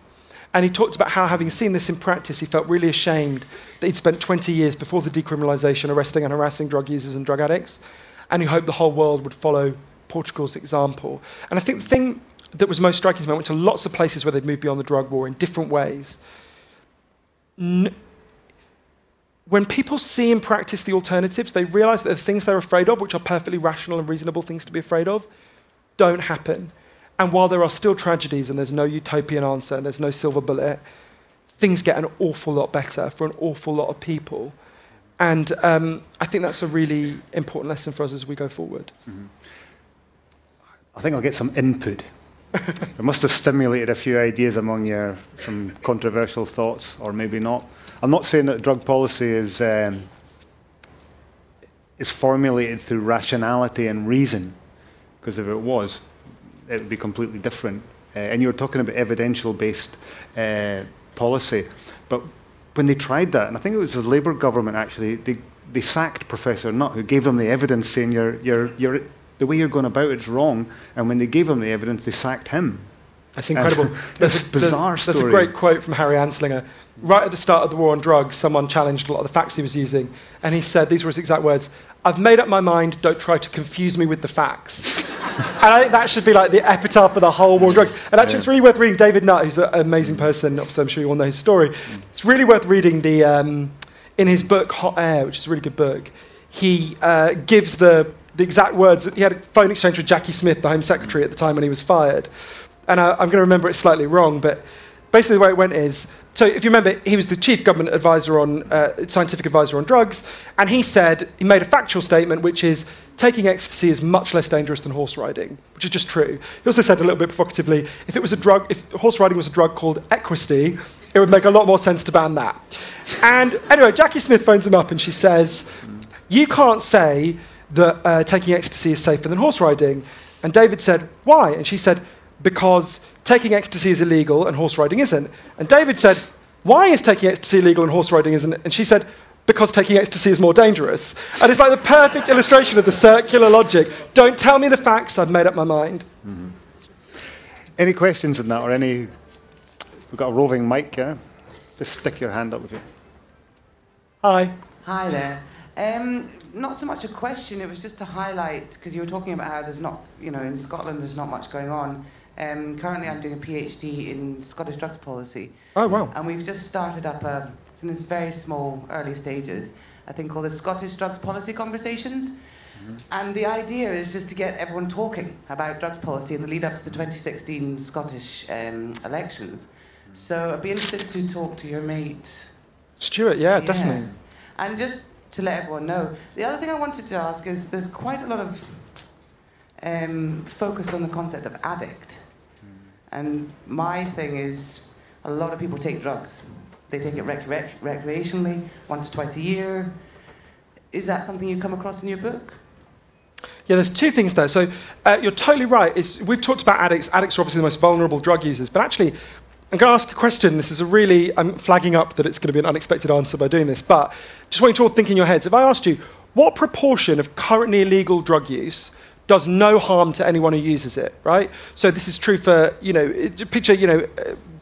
And he talked about how, having seen this in practice, he felt really ashamed that he'd spent 20 years before the decriminalisation arresting and harassing drug users and drug addicts. And who hoped the whole world would follow Portugal's example. And I think the thing that was most striking to me, I went to lots of places where they'd moved beyond the drug war in different ways. N- when people see and practice the alternatives, they realize that the things they're afraid of, which are perfectly rational and reasonable things to be afraid of, don't happen. And while there are still tragedies and there's no utopian answer and there's no silver bullet, things get an awful lot better for an awful lot of people. And um, I think that's a really important lesson for us as we go forward. Mm-hmm. I think I'll get some input. [laughs] it must have stimulated a few ideas among you, some controversial thoughts, or maybe not. I'm not saying that drug policy is um, is formulated through rationality and reason, because if it was, it would be completely different. Uh, and you were talking about evidential-based uh, policy, but when they tried that, and I think it was the Labour government actually, they, they sacked Professor Nutt, who gave them the evidence saying you're, you're, you're, the way you're going about it's wrong. And when they gave him the evidence, they sacked him. That's incredible. [laughs] that's a bizarre story. That's a great quote from Harry Anslinger. Right at the start of the war on drugs, someone challenged a lot of the facts he was using, and he said, these were his exact words I've made up my mind, don't try to confuse me with the facts. and I think that should be like the epitaph for the whole war on drugs. And actually, yeah. it's really worth reading David Nutt, who's an amazing person. Obviously, I'm sure you all know his story. It's really worth reading the, um, in his book, Hot Air, which is a really good book. He uh, gives the, the exact words. He had a phone exchange with Jacqui Smith, the Home Secretary, at the time when he was fired. And I, I'm going to remember it slightly wrong, but basically the way it went is so if you remember, he was the chief government advisor on, uh, scientific advisor on drugs, and he said, he made a factual statement, which is taking ecstasy is much less dangerous than horse riding, which is just true. He also said a little bit provocatively, if it was a drug, if horse riding was a drug called Equasy, it would make a lot more sense to ban that. And anyway, Jacqui Smith phones him up and she says, you can't say that uh, taking ecstasy is safer than horse riding. And David said, why? And she said, because taking ecstasy is illegal and horse riding isn't. And David said, Why is taking ecstasy illegal and horse riding isn't? And she said, Because taking ecstasy is more dangerous. And it's like the perfect illustration of the circular logic. Don't tell me the facts, I've made up my mind. Mm-hmm. Any questions on that or any? We've got a roving mic, here. Just stick your hand up with you. Hi. Hi there. Um, not so much a question, it was just to highlight, because you were talking about how there's not, you know, in Scotland there's not much going on. Um, currently, I'm doing a PhD in Scottish drugs policy. Oh, wow. And we've just started up, a, it's in its very small, early stages, a thing called the Scottish Drugs Policy Conversations. Mm-hmm. And the idea is just to get everyone talking about drugs policy in the lead up to the 2016 Scottish um, elections. So I'd be interested to talk to your mate. Stuart, yeah, yeah, definitely. And just to let everyone know. The other thing I wanted to ask is there's quite a lot of um, focus on the concept of addict. And my thing is, a lot of people take drugs. They take it rec- rec- recreationally, once or twice a year. Is that something you come across in your book? Yeah, there's two things there. So uh, you're totally right. It's, we've talked about addicts. Addicts are obviously the most vulnerable drug users. But actually, I'm going to ask a question. This is a really, I'm flagging up that it's going to be an unexpected answer by doing this. But just want you to all think in your heads. If I asked you, what proportion of currently illegal drug use does no harm to anyone who uses it, right? So this is true for, you know, picture, you know,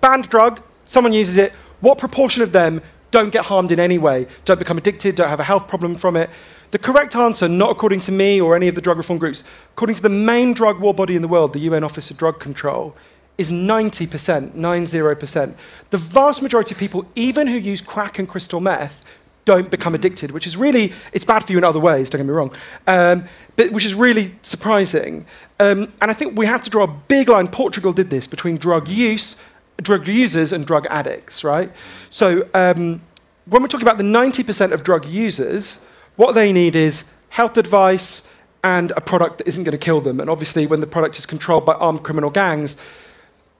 banned drug, someone uses it, what proportion of them don't get harmed in any way, don't become addicted, don't have a health problem from it? The correct answer, not according to me or any of the drug reform groups, according to the main drug war body in the world, the UN Office of Drug Control, is 90%, 90%. The vast majority of people, even who use crack and crystal meth, don't become addicted, which is really, it's bad for you in other ways, don't get me wrong, um, but which is really surprising. Um, and I think we have to draw a big line. Portugal did this between drug use, drug users, and drug addicts, right? So um, when we're talking about the 90% of drug users, what they need is health advice and a product that isn't going to kill them. And obviously, when the product is controlled by armed criminal gangs,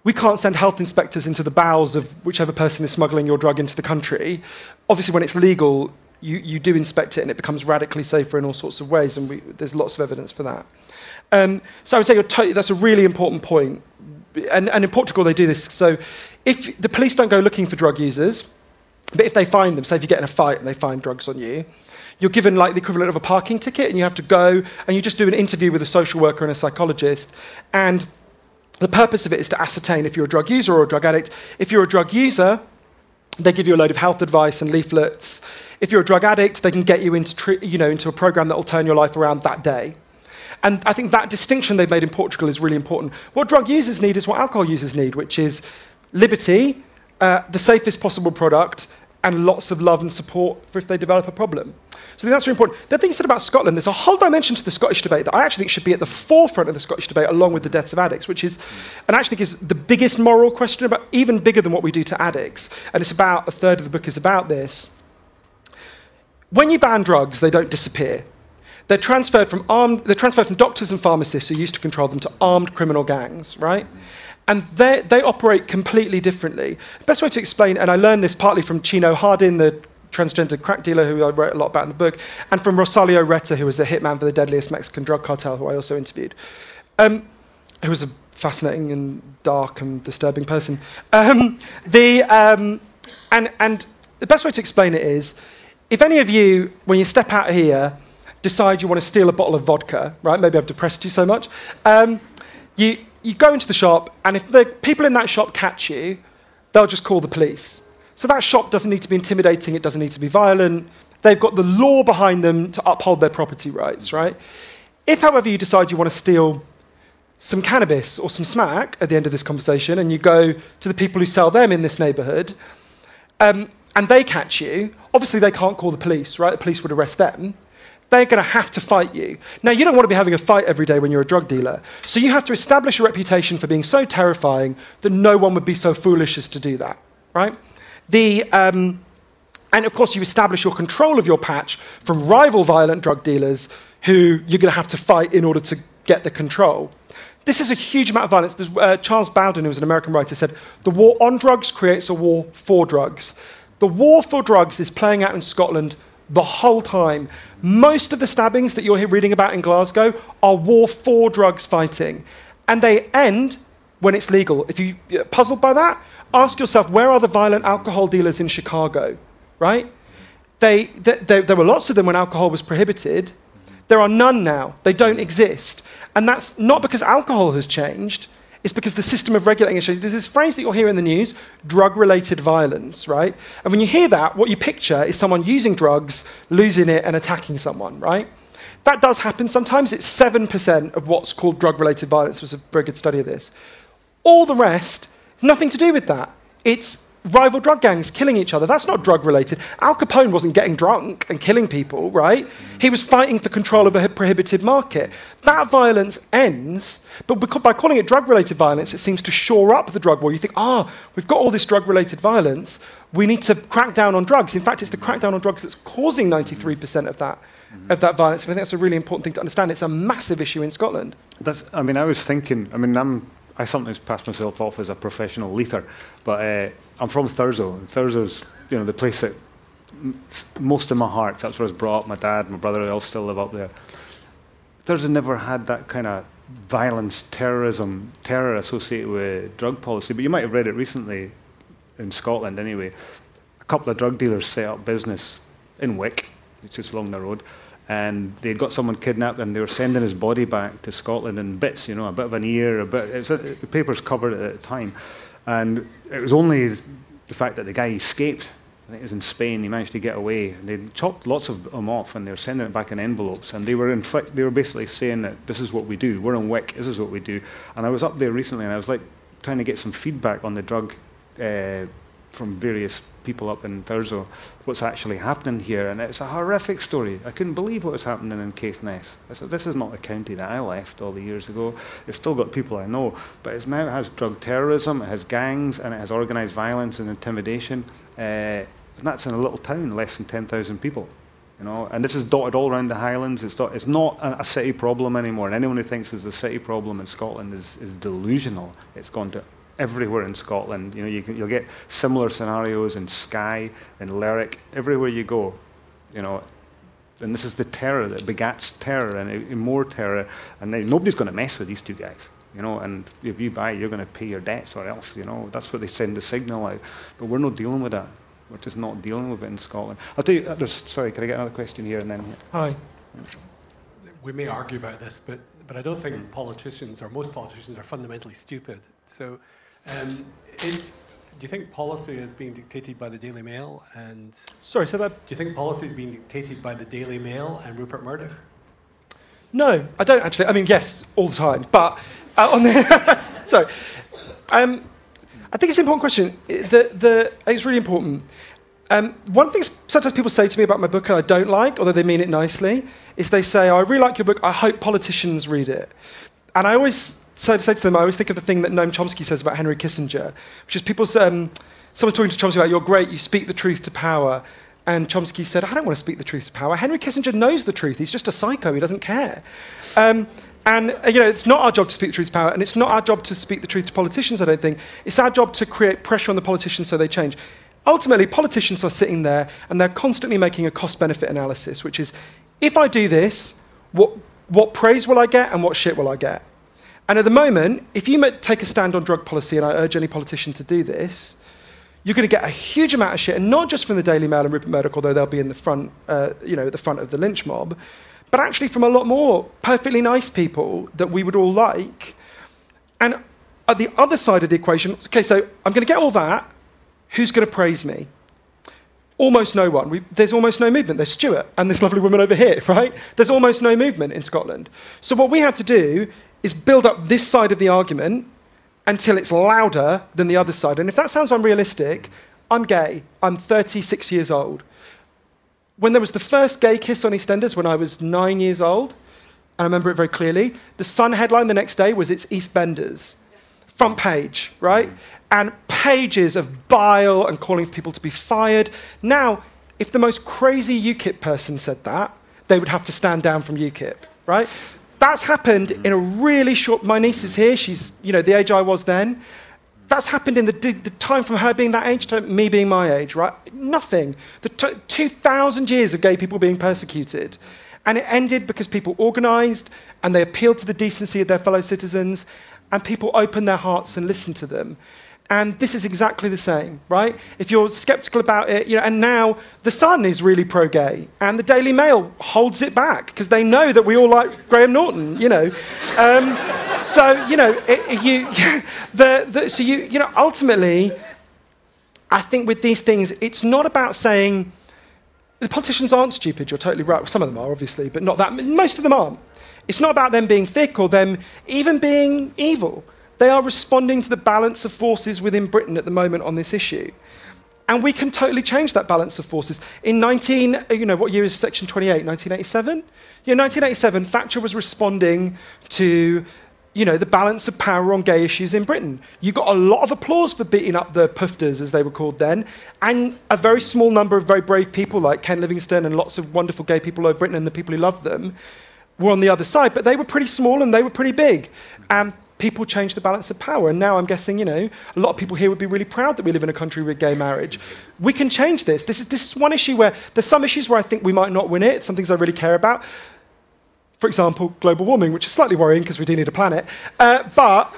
we can't send health inspectors into the bowels of whichever person is smuggling your drug into the country. Obviously, when it's legal, you, you do inspect it and it becomes radically safer in all sorts of ways, and we, there's lots of evidence for that. Um, so I would say that's a really important point. And, and in Portugal, they do this. So if the police don't go looking for drug users, but if they find them, say if you get in a fight and they find drugs on you, you're given like the equivalent of a parking ticket and you have to go and you just do an interview with a social worker and a psychologist. And the purpose of it is to ascertain if you're a drug user or a drug addict. If you're a drug user, they give you a load of health advice and leaflets. If you're a drug addict, they can get you into, you know, into a program that will turn your life around that day. And I think that distinction they've made in Portugal is really important. What drug users need is what alcohol users need, which is liberty, uh, the safest possible product, and lots of love and support for if they develop a problem. So that's really important. The thing you said about Scotland, there's a whole dimension to the Scottish debate that I actually think should be at the forefront of the Scottish debate, along with the deaths of addicts, which is, and I actually think is the biggest moral question about, even bigger than what we do to addicts. And it's about a third of the book is about this. When you ban drugs, they don't disappear. They're transferred from armed, they're transferred from doctors and pharmacists who used to control them to armed criminal gangs, right? And they operate completely differently. The best way to explain, and I learned this partly from Chino Hardin, the transgender crack dealer who I wrote a lot about in the book, and from Rosalio Reta, who was the hitman for the deadliest Mexican drug cartel, who I also interviewed, um, who was a fascinating and dark and disturbing person. Um, the, um, and, and the best way to explain it is, if any of you, when you step out here, decide you want to steal a bottle of vodka, right? Maybe I've depressed you so much. Um, you, you go into the shop, and if the people in that shop catch you, they'll just call the police. So that shop doesn't need to be intimidating, it doesn't need to be violent. They've got the law behind them to uphold their property rights, right? If, however, you decide you want to steal some cannabis or some smack at the end of this conversation and you go to the people who sell them in this neighborhood um, and they catch you, obviously they can't call the police, right? The police would arrest them. They're going to have to fight you. Now, you don't want to be having a fight every day when you're a drug dealer. So you have to establish a reputation for being so terrifying that no one would be so foolish as to do that, right? The, um, and of course, you establish your control of your patch from rival violent drug dealers who you're going to have to fight in order to get the control. This is a huge amount of violence. Uh, Charles Bowden, who was an American writer, said the war on drugs creates a war for drugs. The war for drugs is playing out in Scotland the whole time. Most of the stabbings that you're reading about in Glasgow are war for drugs fighting. And they end when it's legal. If you're puzzled by that, ask yourself where are the violent alcohol dealers in Chicago, right? They, they, they, there were lots of them when alcohol was prohibited. There are none now. They don't exist. And that's not because alcohol has changed, it's because the system of regulating changed. There's this phrase that you'll hear in the news drug related violence, right? And when you hear that, what you picture is someone using drugs, losing it, and attacking someone, right? That does happen sometimes. It's 7% of what's called drug related violence. Was a very good study of this. All the rest Nothing to do with that. It's rival drug gangs killing each other. That's not drug related. Al Capone wasn't getting drunk and killing people, right? He was fighting for control of a prohibited market. That violence ends, but by calling it drug related violence, it seems to shore up the drug war. You think, ah, oh, we've got all this drug related violence. We need to crack down on drugs. In fact, it's the crackdown on drugs that's causing 93% of that. Of that violence, and I think that's a really important thing to understand. It's a massive issue in Scotland. That's, I mean, I was thinking. I mean, I'm I sometimes pass myself off as a professional lether, but uh, I'm from Thurso. And Thurso's, you know, the place that most of my heart. That's where I was brought up. My dad, my brother, they all still live up there. Thurso never had that kind of violence, terrorism, terror associated with drug policy. But you might have read it recently in Scotland, anyway. A couple of drug dealers set up business in Wick, which is along the road, and they'd got someone kidnapped and they were sending his body back to Scotland in bits, you know, a bit of an ear, a bit. It's a, the papers covered it at the time, and it was only the fact that the guy escaped. I think it was in Spain. He managed to get away. They chopped lots of them off, and they were sending it back in envelopes. And they were They were basically saying that this is what we do. We're in Wick. This is what we do. And I was up there recently, and I was like trying to get some feedback on the drug uh, from various people up in Thurso what's actually happening here, and it's a horrific story. I couldn't believe what was happening in Caithness. I Said, this is not the county that I left all the years ago. It's still got people I know, but it's now it has drug terrorism, it has gangs, and it has organised violence and intimidation. Uh, and that's in a little town, less than 10,000 people. You know, and this is dotted all around the Highlands. It's, dot, it's not a, a, city problem anymore. And anyone who thinks it's a city problem in Scotland is, is delusional. It's gone to everywhere in Scotland. You know, you can, you'll get similar scenarios in Skye, in Lerwick, everywhere you go. You know, and this is the terror that begats terror and, and more terror. And they, nobody's going to mess with these two guys. You know, and if you buy, you're going to pay your debts or else. You know, that's what they send the signal out. But we're not dealing with that. We're just not dealing with it in Scotland. I'll tell you. Uh, sorry, can I get another question here and then? Hi. We may argue about this, but but I don't think politicians or most politicians are fundamentally stupid. So um, is, do you think policy is being dictated by the Daily Mail? And sorry, so that. Do you think policy is being dictated by the Daily Mail and Rupert Murdoch? No, I don't actually. I mean, yes, all the time. But uh, on the [laughs] sorry, um, I think it's an important question. The, the, it's really important. Um, one thing sometimes people say to me about my book and I don't like, although they mean it nicely, is they say, oh, I really like your book, I hope politicians read it. And I always say, say to them, I always think of the thing that Noam Chomsky says about Henry Kissinger, which is people, um, someone talking to Chomsky about, you're great, you speak the truth to power. And Chomsky said, I don't want to speak the truth to power. Henry Kissinger knows the truth. He's just a psycho. He doesn't care. Um, and uh, you know, it's not our job to speak the truth to power, and it's not our job to speak the truth to politicians, I don't think. It's our job to create pressure on the politicians so they change. Ultimately, politicians are sitting there and they're constantly making a cost benefit analysis, which is if I do this, what, what praise will I get and what shit will I get? And at the moment, if you take a stand on drug policy, and I urge any politician to do this, you're going to get a huge amount of shit, and not just from the Daily Mail and Rupert Murdoch, although they'll be in the front, uh, you know, the front of the lynch mob, but actually from a lot more perfectly nice people that we would all like. And at the other side of the equation, okay, so I'm going to get all that. Who's going to praise me? Almost no one. We, there's almost no movement. There's Stuart and this lovely woman over here, [laughs] right? There's almost no movement in Scotland. So what we have to do is build up this side of the argument until it's louder than the other side. And if that sounds unrealistic, I'm gay. I'm 36 years old when there was the first gay kiss on EastEnders when I was nine years old, and I remember it very clearly, the Sun headline the next day was It's EastBenders. Front page, right? And pages of bile and calling for people to be fired. Now, if the most crazy UKIP person said that, they would have to stand down from UKIP, right? That's happened in a really short. My niece is here. She's, you know, the age I was then. That's happened in the, the, time from her being that age to me being my age, right? Nothing. The t- 2,000 years of gay people being persecuted. And it ended because people organized and they appealed to the decency of their fellow citizens and people opened their hearts and listened to them. And this is exactly the same, right? If you're skeptical about it, you know, and now the Sun is really pro-gay, and the Daily Mail holds it back because they know that we all like Graham Norton, you know. Um, so you know, it, you, [laughs] the, the, so you, you know, ultimately, I think with these things, it's not about saying the politicians aren't stupid. You're totally right. Some of them are, obviously, but not that. Most of them aren't. It's not about them being thick or them even being evil. They are responding to the balance of forces within Britain at the moment on this issue. And we can totally change that balance of forces. In 19, uh, you know, what year is Section 28? 1987? Yeah, 1987, Thatcher was responding to, you know, the balance of power on gay issues in Britain. You got a lot of applause for beating up the pufters, as they were called then, and a very small number of very brave people like Ken Livingstone and lots of wonderful gay people over Britain and the people who loved them were on the other side, but they were pretty small and they were pretty big. And people change the balance of power. And now I'm guessing, you know, a lot of people here would be really proud that we live in a country with gay marriage. We can change this. This is, this is one issue where there's some issues where I think we might not win it, some things I really care about. For example, global warming, which is slightly worrying because we do need a planet. Uh, but,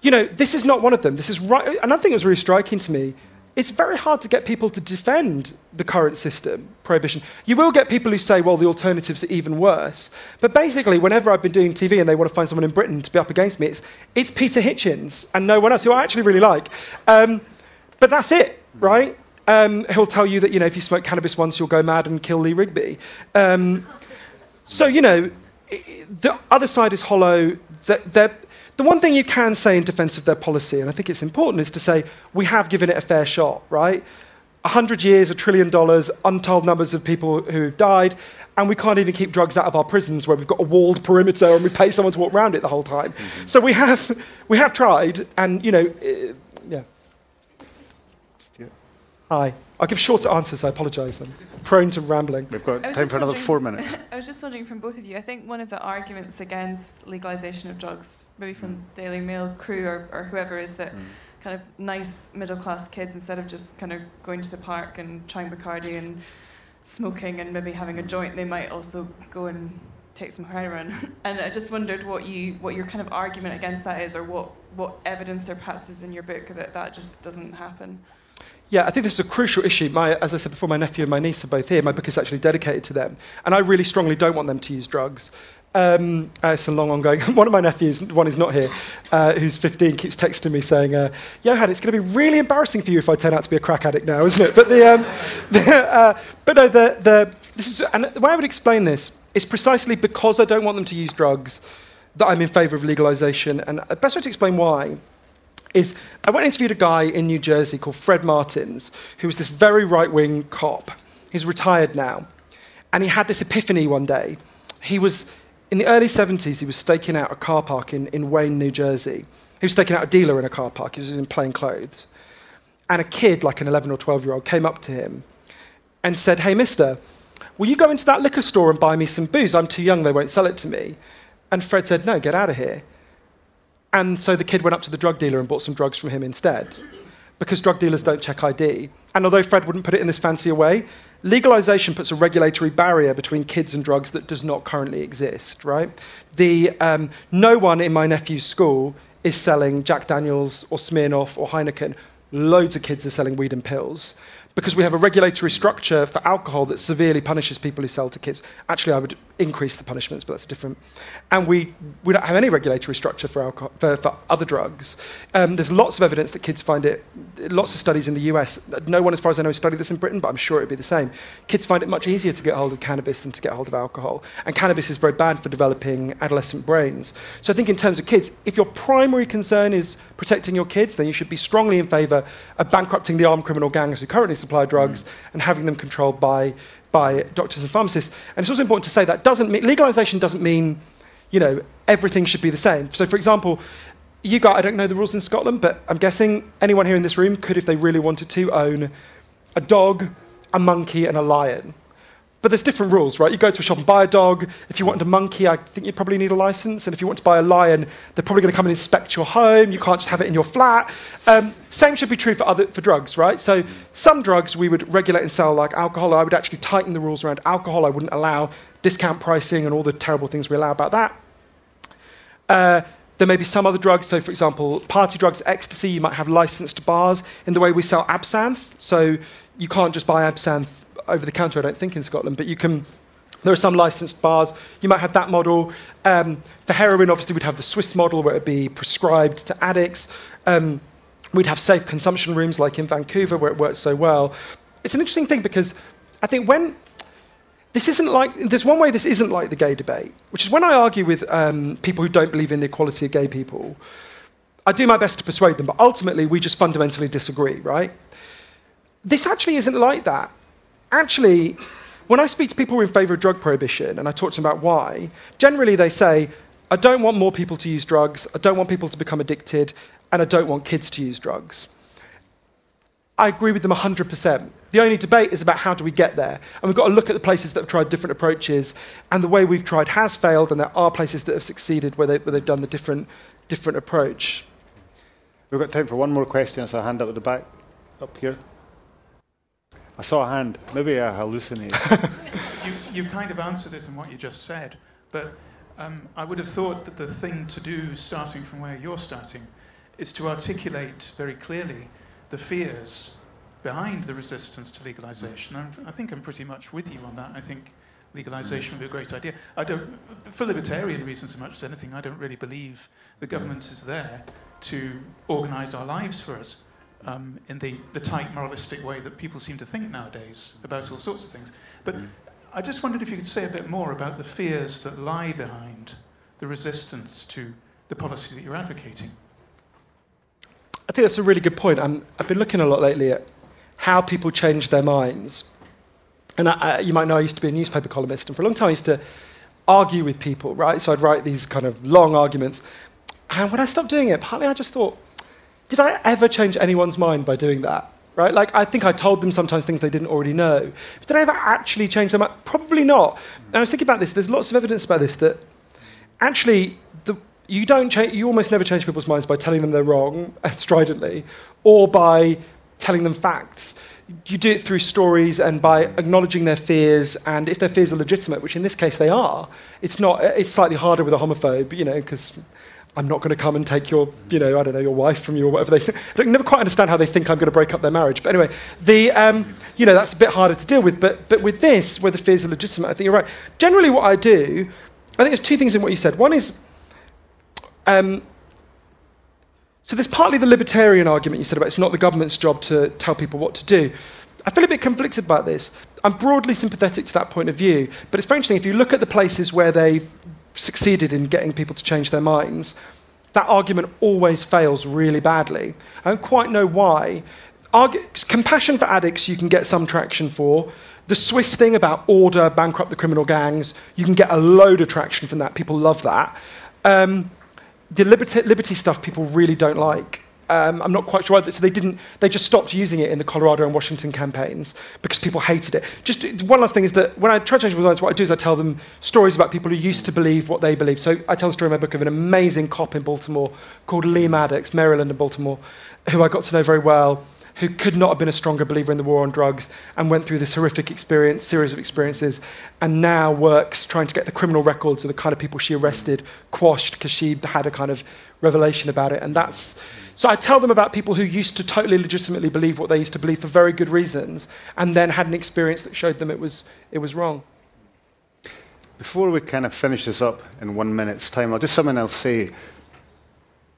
you know, this is not one of them. This is right. Another thing that was really striking to me it's very hard to get people to defend the current system, prohibition. You will get people who say, well, the alternatives are even worse. But basically, whenever I've been doing TV and they want to find someone in Britain to be up against me, it's, it's Peter Hitchens and no one else, who I actually really like. Um, but that's it, right? Um, he'll tell you that, you know, if you smoke cannabis once, you'll go mad and kill Lee Rigby. Um, so, you know, the other side is hollow. They're, the one thing you can say in defense of their policy, and I think it's important, is to say we have given it a fair shot, right? A hundred years, a trillion dollars, untold numbers of people who have died, and we can't even keep drugs out of our prisons where we've got a walled perimeter and we pay someone to walk around it the whole time. Mm-hmm. So we have, we have tried, and you know, uh, yeah. yeah. Hi. I'll give shorter answers, I apologise. I'm prone to rambling. We've got time for another four minutes. [laughs] I was just wondering from both of you, I think one of the arguments against legalisation of drugs, maybe from mm. Daily Mail crew or, or whoever, is that mm. kind of nice middle class kids, instead of just kind of going to the park and trying Bacardi and smoking and maybe having a joint, they might also go and take some heroin. [laughs] and I just wondered what you what your kind of argument against that is, or what what evidence there perhaps is in your book that that just doesn't happen. Yeah, I think this is a crucial issue. My, as I said before, my nephew and my niece are both here. My book is actually dedicated to them. And I really strongly don't want them to use drugs. Um, uh, it's a long ongoing. [laughs] One of my nephews, one is not here, uh, who's 15, keeps texting me saying, uh, "Johann, it's going to be really embarrassing for you if I turn out to be a crack addict now, isn't it?" But the, um, [laughs] the uh, but no, the, the this is, and the way I would explain this is precisely because I don't want them to use drugs that I'm in favour of legalisation. And the best way to explain why is I went and interviewed a guy in New Jersey called Fred Martins, who was this very right wing cop. He's retired now. And he had this epiphany one day. He was, in the early 70s, he was staking out a car park in, in Wayne, New Jersey. He was staking out a dealer in a car park. He was in plain clothes. And a kid, like an 11 or 12 year old, came up to him and said, Hey, mister, will you go into that liquor store and buy me some booze? I'm too young, they won't sell it to me. And Fred said, No, get out of here. And so the kid went up to the drug dealer and bought some drugs from him instead, because drug dealers don't check ID. And although Fred wouldn't put it in this fancier way, legalization puts a regulatory barrier between kids and drugs that does not currently exist, right? The, um, no one in my nephew's school is selling Jack Daniels or Smirnoff or Heineken. Loads of kids are selling weed and pills because we have a regulatory structure for alcohol that severely punishes people who sell to kids. Actually, I would increase the punishments, but that's different. And we, we don't have any regulatory structure for, alcohol, for, for other drugs. Um, there's lots of evidence that kids find it, lots of studies in the US. No one, as far as I know, has studied this in Britain, but I'm sure it'd be the same. Kids find it much easier to get hold of cannabis than to get hold of alcohol. And cannabis is very bad for developing adolescent brains. So I think in terms of kids, if your primary concern is protecting your kids, then you should be strongly in favour of bankrupting the armed criminal gangs who currently supply drugs mm. and having them controlled by, by doctors and pharmacists. And it's also important to say that doesn't mean, legalization doesn't mean, you know, everything should be the same. So, for example, you got, I don't know the rules in Scotland, but I'm guessing anyone here in this room could, if they really wanted to, own a dog, a monkey, and a lion. But there's different rules, right? You go to a shop and buy a dog. If you wanted a monkey, I think you'd probably need a license. And if you want to buy a lion, they're probably going to come and inspect your home. You can't just have it in your flat. Um, same should be true for, other, for drugs, right? So some drugs we would regulate and sell, like alcohol. I would actually tighten the rules around alcohol. I wouldn't allow discount pricing and all the terrible things we allow about that. Uh, there may be some other drugs. So, for example, party drugs, ecstasy, you might have licensed bars in the way we sell absinthe. So you can't just buy absinthe over the counter, I don't think, in Scotland, but you can. There are some licensed bars. You might have that model. Um, for heroin, obviously, we'd have the Swiss model where it'd be prescribed to addicts. Um, we'd have safe consumption rooms like in Vancouver where it works so well. It's an interesting thing because I think when this isn't like there's one way this isn't like the gay debate, which is when I argue with um, people who don't believe in the equality of gay people. I do my best to persuade them, but ultimately we just fundamentally disagree, right? This actually isn't like that actually, when I speak to people in favour of drug prohibition and I talk to them about why, generally they say, I don't want more people to use drugs, I don't want people to become addicted, and I don't want kids to use drugs. I agree with them 100%. The only debate is about how do we get there. And we've got to look at the places that have tried different approaches, and the way we've tried has failed, and there are places that have succeeded where, they, where they've done the different, different approach. We've got time for one more question, so I'll hand up at the back, up here. I saw a hand. Maybe I hallucinated. [laughs] you, you kind of answered it in what you just said, but um, I would have thought that the thing to do, starting from where you're starting, is to articulate very clearly the fears behind the resistance to legalization. And I think I'm pretty much with you on that. I think legalization would be a great idea. I don't, for libertarian reasons as much as anything, I don't really believe the government is there to organize our lives for us um, in the, the tight moralistic way that people seem to think nowadays about all sorts of things. But. I just wondered if you could say a bit more about the fears that lie behind the resistance to the policy that you're advocating. I think that's a really good point. i have been looking a lot lately at how people change their minds. And I, I, you might know I used to be a newspaper columnist, and for a long time I used to argue with people, right? So I'd write these kind of long arguments. And when I stopped doing it, partly I just thought, did I ever change anyone's mind by doing that? Right? Like, I think I told them sometimes things they didn't already know. But did I ever actually change their mind? Probably not. And I was thinking about this. There's lots of evidence about this that actually the, you don't you almost never change people's minds by telling them they're wrong [laughs] stridently or by telling them facts. You do it through stories and by acknowledging their fears, and if their fears are legitimate, which in this case they are, it's not. It's slightly harder with a homophobe, you know, because I'm not going to come and take your, you know, I don't know, your wife from you or whatever they think. I never quite understand how they think I'm going to break up their marriage. But anyway, the, um, you know, that's a bit harder to deal with. But, but with this, where the fears are legitimate, I think you're right. Generally, what I do, I think there's two things in what you said. One is, um, so there's partly the libertarian argument you said about it's not the government's job to tell people what to do. I feel a bit conflicted about this. I'm broadly sympathetic to that point of view, but it's very interesting if you look at the places where they've succeeded in getting people to change their minds, that argument always fails really badly. I don't quite know why. Argu- compassion for addicts, you can get some traction for. The Swiss thing about order, bankrupt the criminal gangs, you can get a load of traction from that. People love that. Um, the liberty, liberty stuff people really don't like. Um, I'm not quite sure. So they didn't. They just stopped using it in the Colorado and Washington campaigns because people hated it. Just one last thing is that when I try to change people's minds, what I do is I tell them stories about people who used to believe what they believe. So I tell the story in my book of an amazing cop in Baltimore called Leigh Maddox, Maryland and Baltimore, who I got to know very well who could not have been a stronger believer in the war on drugs and went through this horrific experience, series of experiences, and now works trying to get the criminal records of the kind of people she arrested quashed because she had a kind of revelation about it. And that's so I tell them about people who used to totally legitimately believe what they used to believe for very good reasons, and then had an experience that showed them it was it was wrong. Before we kind of finish this up in one minute's time, I'll just something I'll say.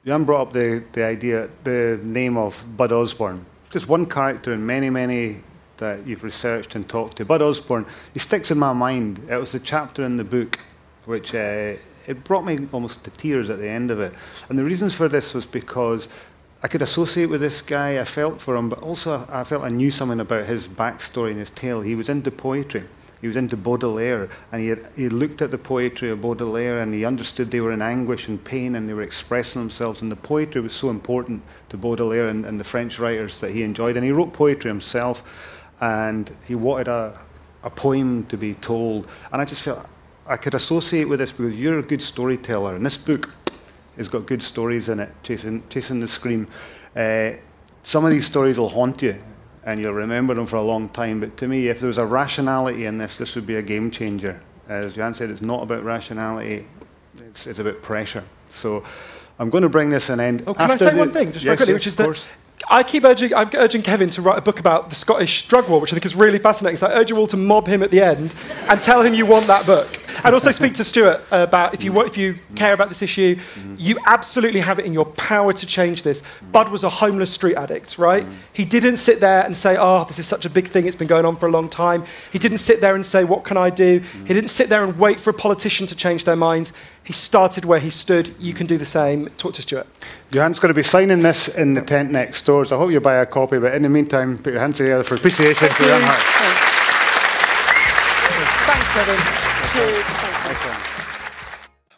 Jan brought up the, the idea, the name of Bud Osborne just one character in many, many that you've researched and talked to. Bud Osborne, he sticks in my mind. It was the chapter in the book which uh, it brought me almost to tears at the end of it. And the reasons for this was because I could associate with this guy, I felt for him, but also I felt I knew something about his backstory and his tale. He was into poetry. He was into Baudelaire, and he, had, he looked at the poetry of Baudelaire and he understood they were in anguish and pain and they were expressing themselves. And the poetry was so important to Baudelaire and, and the French writers that he enjoyed. And he wrote poetry himself, and he wanted a, a poem to be told. And I just felt I could associate with this because you're a good storyteller, and this book has got good stories in it, chasing, chasing the scream. Uh, some of these stories will haunt you and you'll remember them for a long time. But to me, if there was a rationality in this, this would be a game changer. As Jan said, it's not about rationality, it's, it's about pressure. So I'm going to bring this an end. Oh, can I say the, one thing, just yes, quickly, yes, which is that. I keep urging, I'm urging Kevin to write a book about the Scottish drug war, which I think is really fascinating. So I urge you all to mob him at the end and tell him you want that book. And also speak to Stuart about if you, if you care about this issue, mm-hmm. you absolutely have it in your power to change this. Bud was a homeless street addict, right? Mm. He didn't sit there and say, oh, this is such a big thing, it's been going on for a long time. He didn't sit there and say, what can I do? Mm. He didn't sit there and wait for a politician to change their minds. He started where he stood. You can do the same. Talk to Stuart. Johann's going to be signing this in the tent next door, so I hope you buy a copy. But in the meantime, put your hands together for appreciation Thank for Johann Hari. Thanks, Kevin.